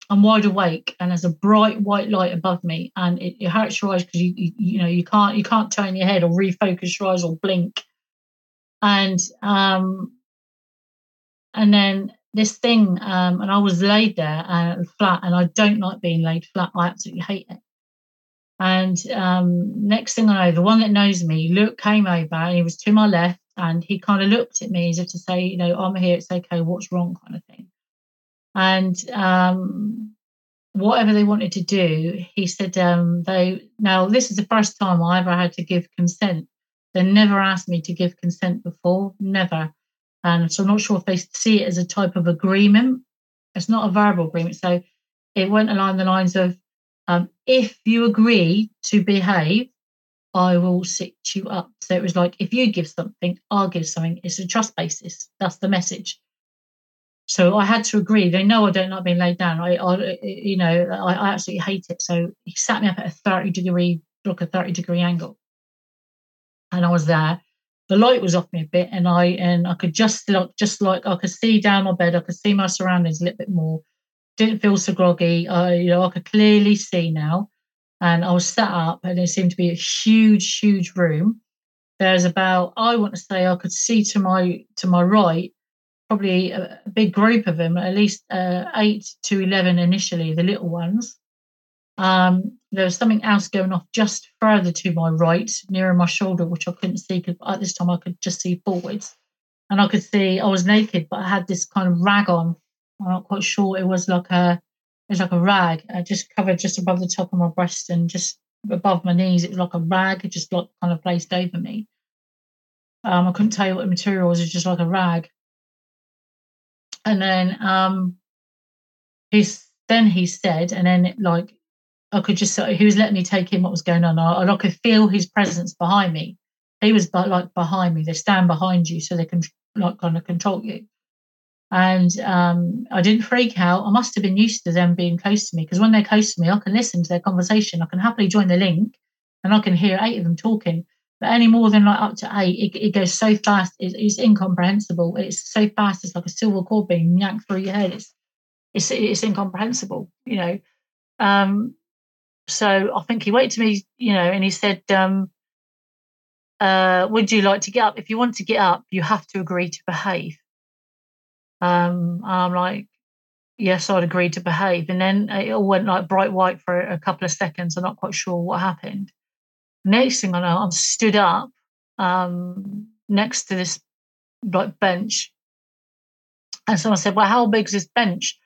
I'm wide awake and there's a bright white light above me, and it, it hurts your eyes because you, you you know you can't you can't turn your head or refocus your eyes or blink. And um, and then this thing, um, and I was laid there uh, flat, and I don't like being laid flat. I absolutely hate it. And um, next thing I know, the one that knows me, Luke came over, and he was to my left, and he kind of looked at me as if to say, you know, I'm here, it's okay, what's wrong, kind of thing. And um, whatever they wanted to do, he said, um, they now this is the first time I ever had to give consent. They never asked me to give consent before, never. And so I'm not sure if they see it as a type of agreement. It's not a verbal agreement. So it went along the lines of um, if you agree to behave, I will sit you up. So it was like, if you give something, I'll give something. It's a trust basis. That's the message. So I had to agree. They know I don't like being laid down. I, I you know, I, I absolutely hate it. So he sat me up at a 30 degree, like a 30 degree angle. And I was there the light was off me a bit and I and I could just like just like I could see down my bed, I could see my surroundings a little bit more. Didn't feel so groggy. I you know I could clearly see now. And I was sat up and it seemed to be a huge, huge room. There's about I want to say I could see to my to my right probably a, a big group of them, at least uh, eight to eleven initially, the little ones. Um, there was something else going off just further to my right, nearer my shoulder, which I couldn't see because at this time I could just see forwards. And I could see I was naked, but I had this kind of rag on. I'm not quite sure. It was like a it was like a rag, I just covered just above the top of my breast and just above my knees. It was like a rag, It just like kind of placed over me. Um, I couldn't tell you what the material was. It was just like a rag. And then um, he's then he said, and then it, like I could just he was letting me take in what was going on. I, I could feel his presence behind me. He was like behind me. They stand behind you so they can like kind of control you. And um, I didn't freak out. I must have been used to them being close to me because when they're close to me, I can listen to their conversation. I can happily join the link and I can hear eight of them talking. But any more than like up to eight, it, it goes so fast, it's, it's incomprehensible. It's so fast, it's like a silver cord being yanked through your head. It's it's it's incomprehensible, you know. Um, so I think he waited to me, you know, and he said, um, uh, would you like to get up? If you want to get up, you have to agree to behave. Um, I'm like, yes, I'd agree to behave. And then it all went like bright white for a couple of seconds. I'm not quite sure what happened. Next thing I know, I'm stood up um, next to this like bench. And someone said, Well, how big's this bench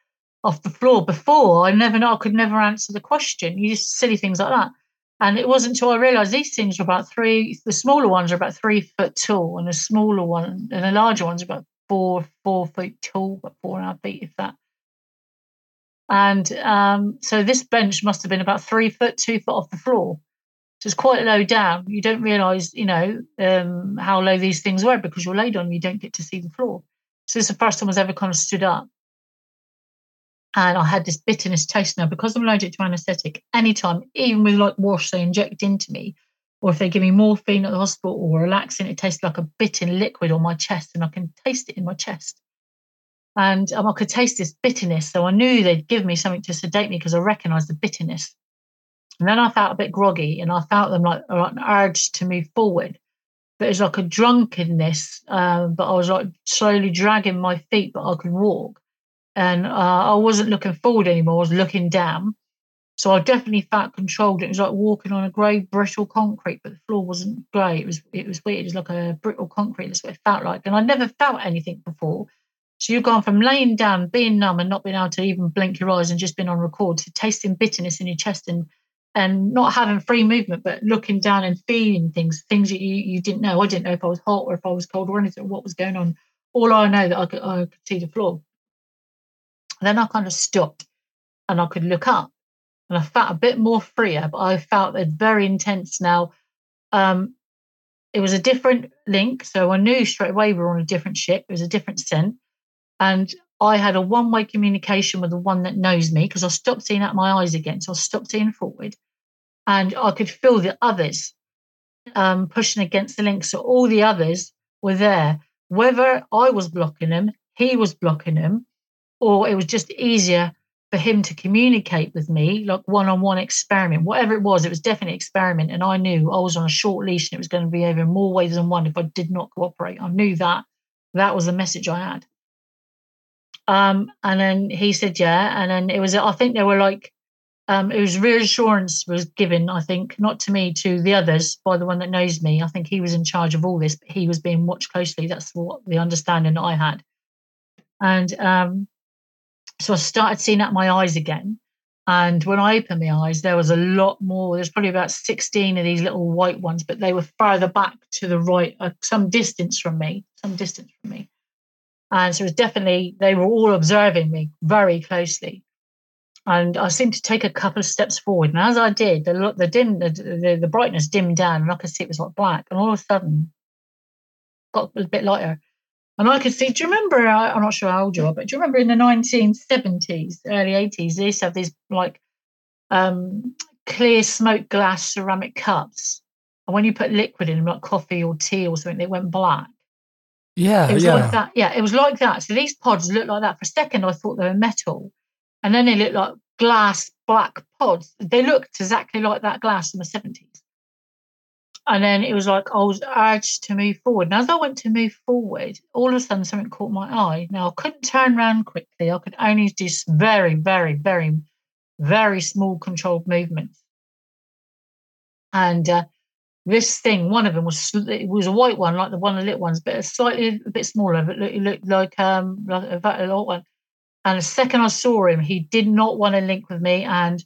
off the floor? Before I never know, I could never answer the question. You just silly things like that. And it wasn't until I realised these things are about three. The smaller ones are about three foot tall, and the smaller one and the larger ones are about four four feet tall, but four and a half feet if that. And um, so this bench must have been about three foot, two foot off the floor. So it's quite low down. You don't realise, you know, um, how low these things were because you're laid on. You don't get to see the floor. So is the first time I was ever kind of stood up and I had this bitterness taste now because I'm allergic to anaesthetic. Anytime, even with like wash they inject into me, or if they give me morphine at the hospital or relaxing, it tastes like a bitter liquid on my chest, and I can taste it in my chest. And um, I could taste this bitterness, so I knew they'd give me something to sedate me because I recognised the bitterness. And then I felt a bit groggy, and I felt them like an urge to move forward. But it was like a drunkenness, um, but I was like slowly dragging my feet, but I could walk and uh, I wasn't looking forward anymore. I was looking down. So I definitely felt controlled. It was like walking on a grey brittle concrete, but the floor wasn't grey. It was it was weird. It was like a brittle concrete. That's what it felt like. And I never felt anything before. So you've gone from laying down, being numb, and not being able to even blink your eyes and just been on record to tasting bitterness in your chest and and not having free movement, but looking down and feeling things, things that you, you didn't know. I didn't know if I was hot or if I was cold or anything, what was going on. All I know that I could, I could see the floor. Then I kind of stopped and I could look up and I felt a bit more freer, but I felt it very intense now. Um, it was a different link. So I knew straight away we were on a different ship. It was a different scent. And I had a one way communication with the one that knows me because I stopped seeing out my eyes again. So I stopped seeing forward and I could feel the others um, pushing against the link. So all the others were there. Whether I was blocking them, he was blocking them, or it was just easier for him to communicate with me, like one-on-one experiment, whatever it was, it was definitely experiment. And I knew I was on a short leash and it was going to be over in more ways than one if I did not cooperate. I knew that that was the message I had. Um, and then he said, yeah. And then it was, I think there were like, um, it was reassurance was given, I think, not to me, to the others by the one that knows me. I think he was in charge of all this, but he was being watched closely. That's what the understanding that I had. And um, so I started seeing out my eyes again. And when I opened my eyes, there was a lot more. There's probably about 16 of these little white ones, but they were further back to the right, uh, some distance from me, some distance from me. And so it was definitely, they were all observing me very closely. And I seemed to take a couple of steps forward. And as I did, the, the dim, the, the, the brightness dimmed down, and I could see it was like black. And all of a sudden, got a bit lighter. And I could see, do you remember? I'm not sure how old you are, but do you remember in the 1970s, early 80s, they used to have these like um, clear smoke glass ceramic cups. And when you put liquid in them, like coffee or tea or something, they went black. Yeah, it was yeah. like that. Yeah, it was like that. So these pods looked like that. For a second, I thought they were metal, and then they looked like glass black pods. They looked exactly like that glass in the 70s. And then it was like I was urged to move forward. And as I went to move forward, all of a sudden something caught my eye. Now I couldn't turn around quickly. I could only do very, very, very, very small controlled movements. And uh, this thing, one of them was it was a white one, like the one of the little ones, but a slightly a bit smaller. But it looked like um like a, a little one. And the second I saw him, he did not want to link with me, and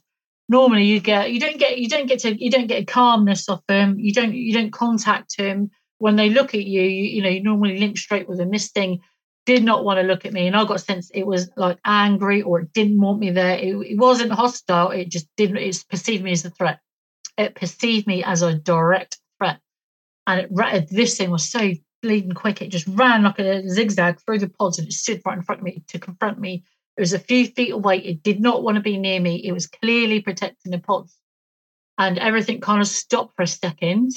normally you get you don't get you don't get to you don't get a calmness off them you don't you don't contact him. When they look at you you, you know you normally link straight with them this thing did not want to look at me. And i got a sense it was like angry or it didn't want me there. It, it wasn't hostile. It just didn't it perceived me as a threat. It perceived me as a direct threat. And it this thing was so bleeding quick it just ran like a zigzag through the pods and it stood right in front of me to confront me it was a few feet away. It did not want to be near me. It was clearly protecting the pods. And everything kind of stopped for a second.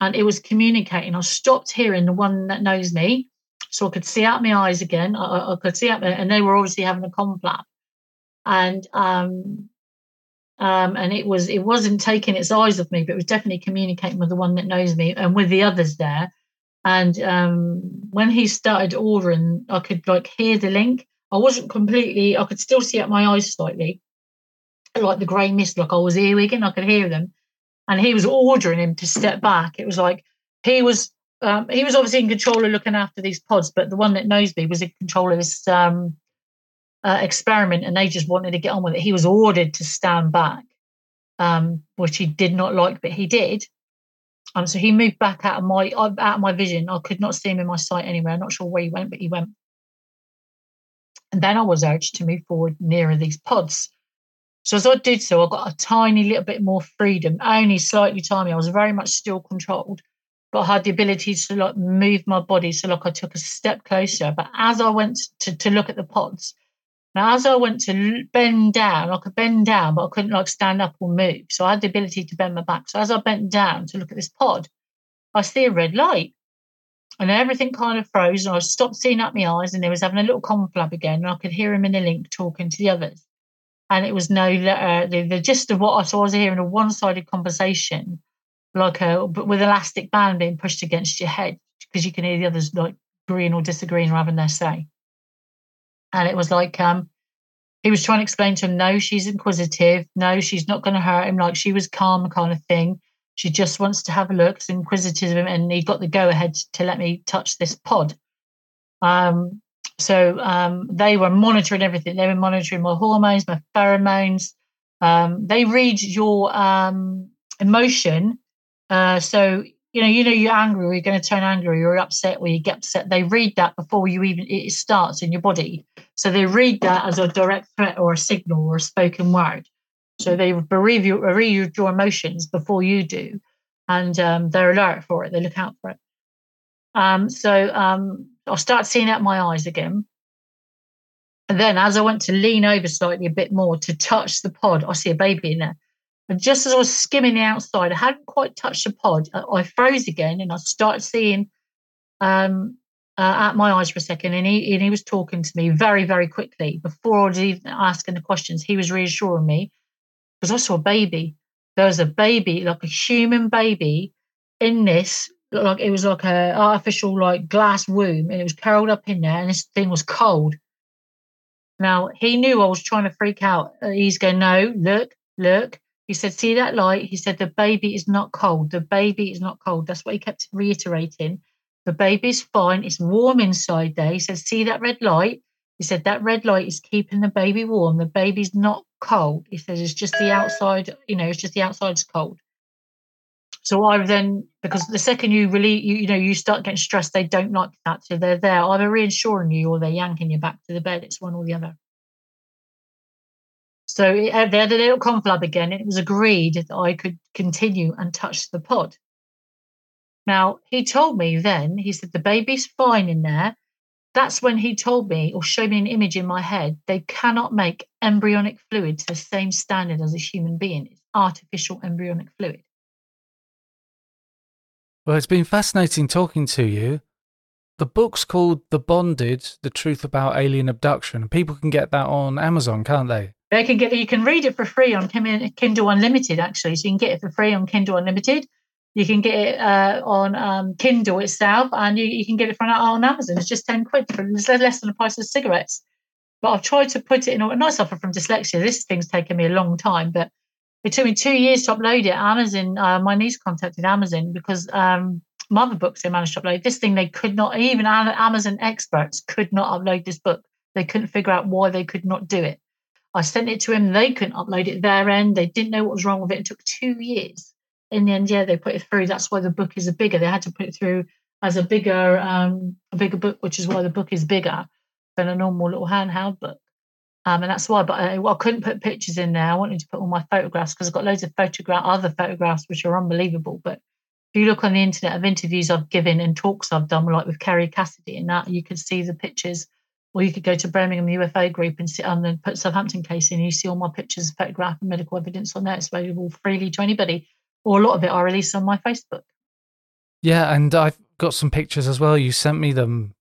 and it was communicating. I stopped hearing the one that knows me, so I could see out my eyes again. I, I could see out, and they were obviously having a conflab, and um, um, and it was it wasn't taking its eyes off me, but it was definitely communicating with the one that knows me and with the others there. And um, when he started ordering, I could like hear the link. I wasn't completely. I could still see out my eyes slightly, like the grey mist, like I was earwigging. I could hear them, and he was ordering him to step back. It was like he was. Um, he was obviously in control of looking after these pods, but the one that knows me was in control of this um, uh, experiment and they just wanted to get on with it. He was ordered to stand back, um, which he did not like, but he did. Um, so he moved back out of my out of my vision. I could not see him in my sight anywhere. I'm not sure where he went, but he went. And then I was urged to move forward nearer these pods. So as I did so, I got a tiny little bit more freedom, only slightly tiny. I was very much still controlled, but I had the ability to like move my body. So like I took a step closer. But as I went to, to look at the pods, now, as I went to bend down, I could bend down, but I couldn't like stand up or move. So I had the ability to bend my back. So as I bent down to look at this pod, I see a red light. And everything kind of froze, and I stopped seeing up my eyes, and he was having a little conflab again, and I could hear him in the link talking to the others. And it was no uh, the, the gist of what I saw. Was hearing a one-sided conversation, like a with elastic band being pushed against your head, because you can hear the others like agreeing or disagreeing or having their say. And it was like, um, he was trying to explain to him, no, she's inquisitive. No, she's not going to hurt him. Like she was calm, kind of thing. She just wants to have a look. It's inquisitive, and he got the go ahead to let me touch this pod. Um, so um, they were monitoring everything. They were monitoring my hormones, my pheromones. Um, they read your um, emotion. Uh, so you know, you know, you're angry, or you're going to turn angry, or you're upset, or you get upset. They read that before you even it starts in your body. So they read that as a direct threat or a signal or a spoken word. So they read your, read your emotions before you do, and um, they're alert for it. They look out for it. Um, so um, I'll start seeing out my eyes again. And then as I went to lean over slightly a bit more to touch the pod, I see a baby in there. And just as I was skimming the outside, I hadn't quite touched the pod. I, froze again and I started seeing um, uh, at my eyes for a second. And he, and he was talking to me very, very quickly. Before I was even asking the questions, he was reassuring me because I saw a baby. There was a baby, like a human baby, in this. Like it was like a artificial like glass womb, and it was curled up in there, and this thing was cold. Now he knew I was trying to freak out. He's going, no, look, look. He said, See that light? He said, The baby is not cold. The baby is not cold. That's what he kept reiterating. The baby's fine. It's warm inside there. He said, See that red light? He said, That red light is keeping the baby warm. The baby's not cold. He said, It's just the outside, you know, it's just the outside's cold. So I then, because the second you really, you, you know, you start getting stressed, they don't like that. So they're there either reassuring you or they're yanking you back to the bed. It's one or the other. So uh, they had a little conflab again. It was agreed that I could continue and touch the pod. Now, he told me then, he said, the baby's fine in there. That's when he told me or showed me an image in my head. They cannot make embryonic fluid to the same standard as a human being. It's artificial embryonic fluid. Well, it's been fascinating talking to you. The book's called The Bonded The Truth About Alien Abduction, people can get that on Amazon, can't they? They can get you can read it for free on Kindle Unlimited actually, so you can get it for free on Kindle Unlimited. You can get it uh, on um, Kindle itself, and you, you can get it from on Amazon. It's just ten quid for it's less than the price of cigarettes. But I've tried to put it in. And I suffer from dyslexia. This thing's taken me a long time, but it took me two years to upload it. Amazon, uh, my niece contacted Amazon because um, mother books they managed to upload this thing. They could not even Amazon experts could not upload this book. They couldn't figure out why they could not do it. I sent it to him. They couldn't upload it their end. They didn't know what was wrong with it. It took two years. In the end, yeah, they put it through. That's why the book is a bigger. They had to put it through as a bigger, um, a bigger book, which is why the book is bigger than a normal little handheld book. Um, and that's why. But I, well, I couldn't put pictures in there. I wanted to put all my photographs because I've got loads of photograph, other photographs which are unbelievable. But if you look on the internet of interviews I've given and talks I've done, like with Kerry Cassidy and that, you can see the pictures or you could go to Birmingham UFO group and sit on and put Southampton case in. You see all my pictures, photograph, and medical evidence on there. It's available freely to anybody, or a lot of it I release on my Facebook. Yeah, and I've got some pictures as well. You sent me them.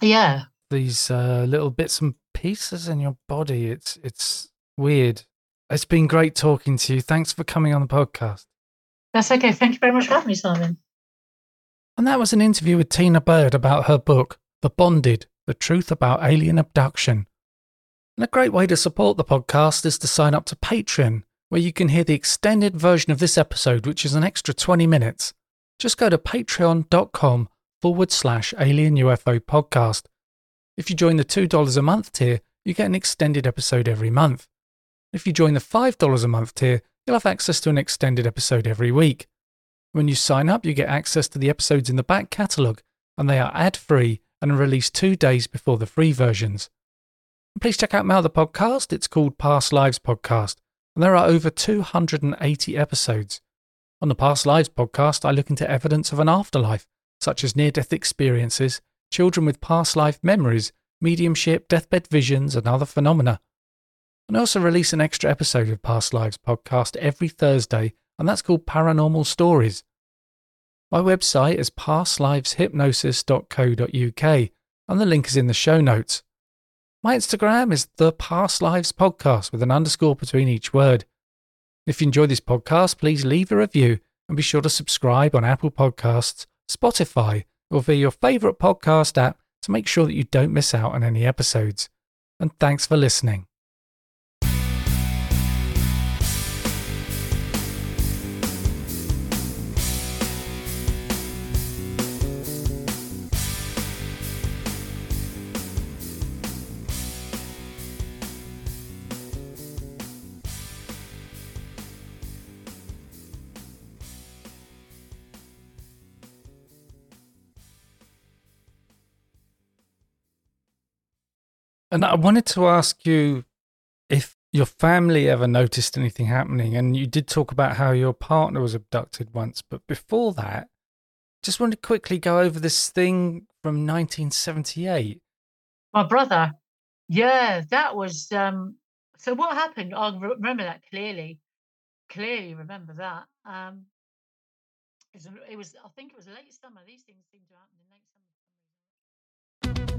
Yeah. These uh, little bits and pieces in your body. It's it's weird. It's been great talking to you. Thanks for coming on the podcast. That's okay. Thank you very much for having me, Simon. And that was an interview with Tina Bird about her book, The Bonded The Truth About Alien Abduction. And a great way to support the podcast is to sign up to Patreon, where you can hear the extended version of this episode, which is an extra 20 minutes. Just go to patreon.com forward slash alien UFO podcast. If you join the $2 a month tier, you get an extended episode every month. If you join the $5 a month tier, you'll have access to an extended episode every week. When you sign up, you get access to the episodes in the back catalogue, and they are ad free and are released two days before the free versions. Please check out my other podcast. It's called Past Lives Podcast, and there are over 280 episodes. On the Past Lives podcast, I look into evidence of an afterlife, such as near death experiences, children with past life memories, mediumship, deathbed visions, and other phenomena. And I also release an extra episode of Past Lives podcast every Thursday, and that's called Paranormal Stories. My website is pastliveshypnosis.co.uk, and the link is in the show notes. My Instagram is the Past Lives Podcast with an underscore between each word. If you enjoy this podcast, please leave a review and be sure to subscribe on Apple Podcasts, Spotify, or via your favourite podcast app to make sure that you don't miss out on any episodes. And thanks for listening. And I wanted to ask you if your family ever noticed anything happening. And you did talk about how your partner was abducted once. But before that, just wanted to quickly go over this thing from 1978. My brother. Yeah, that was. um So what happened? I re- remember that clearly. Clearly remember that. Um it was. I think it was late summer. These things seem to happen.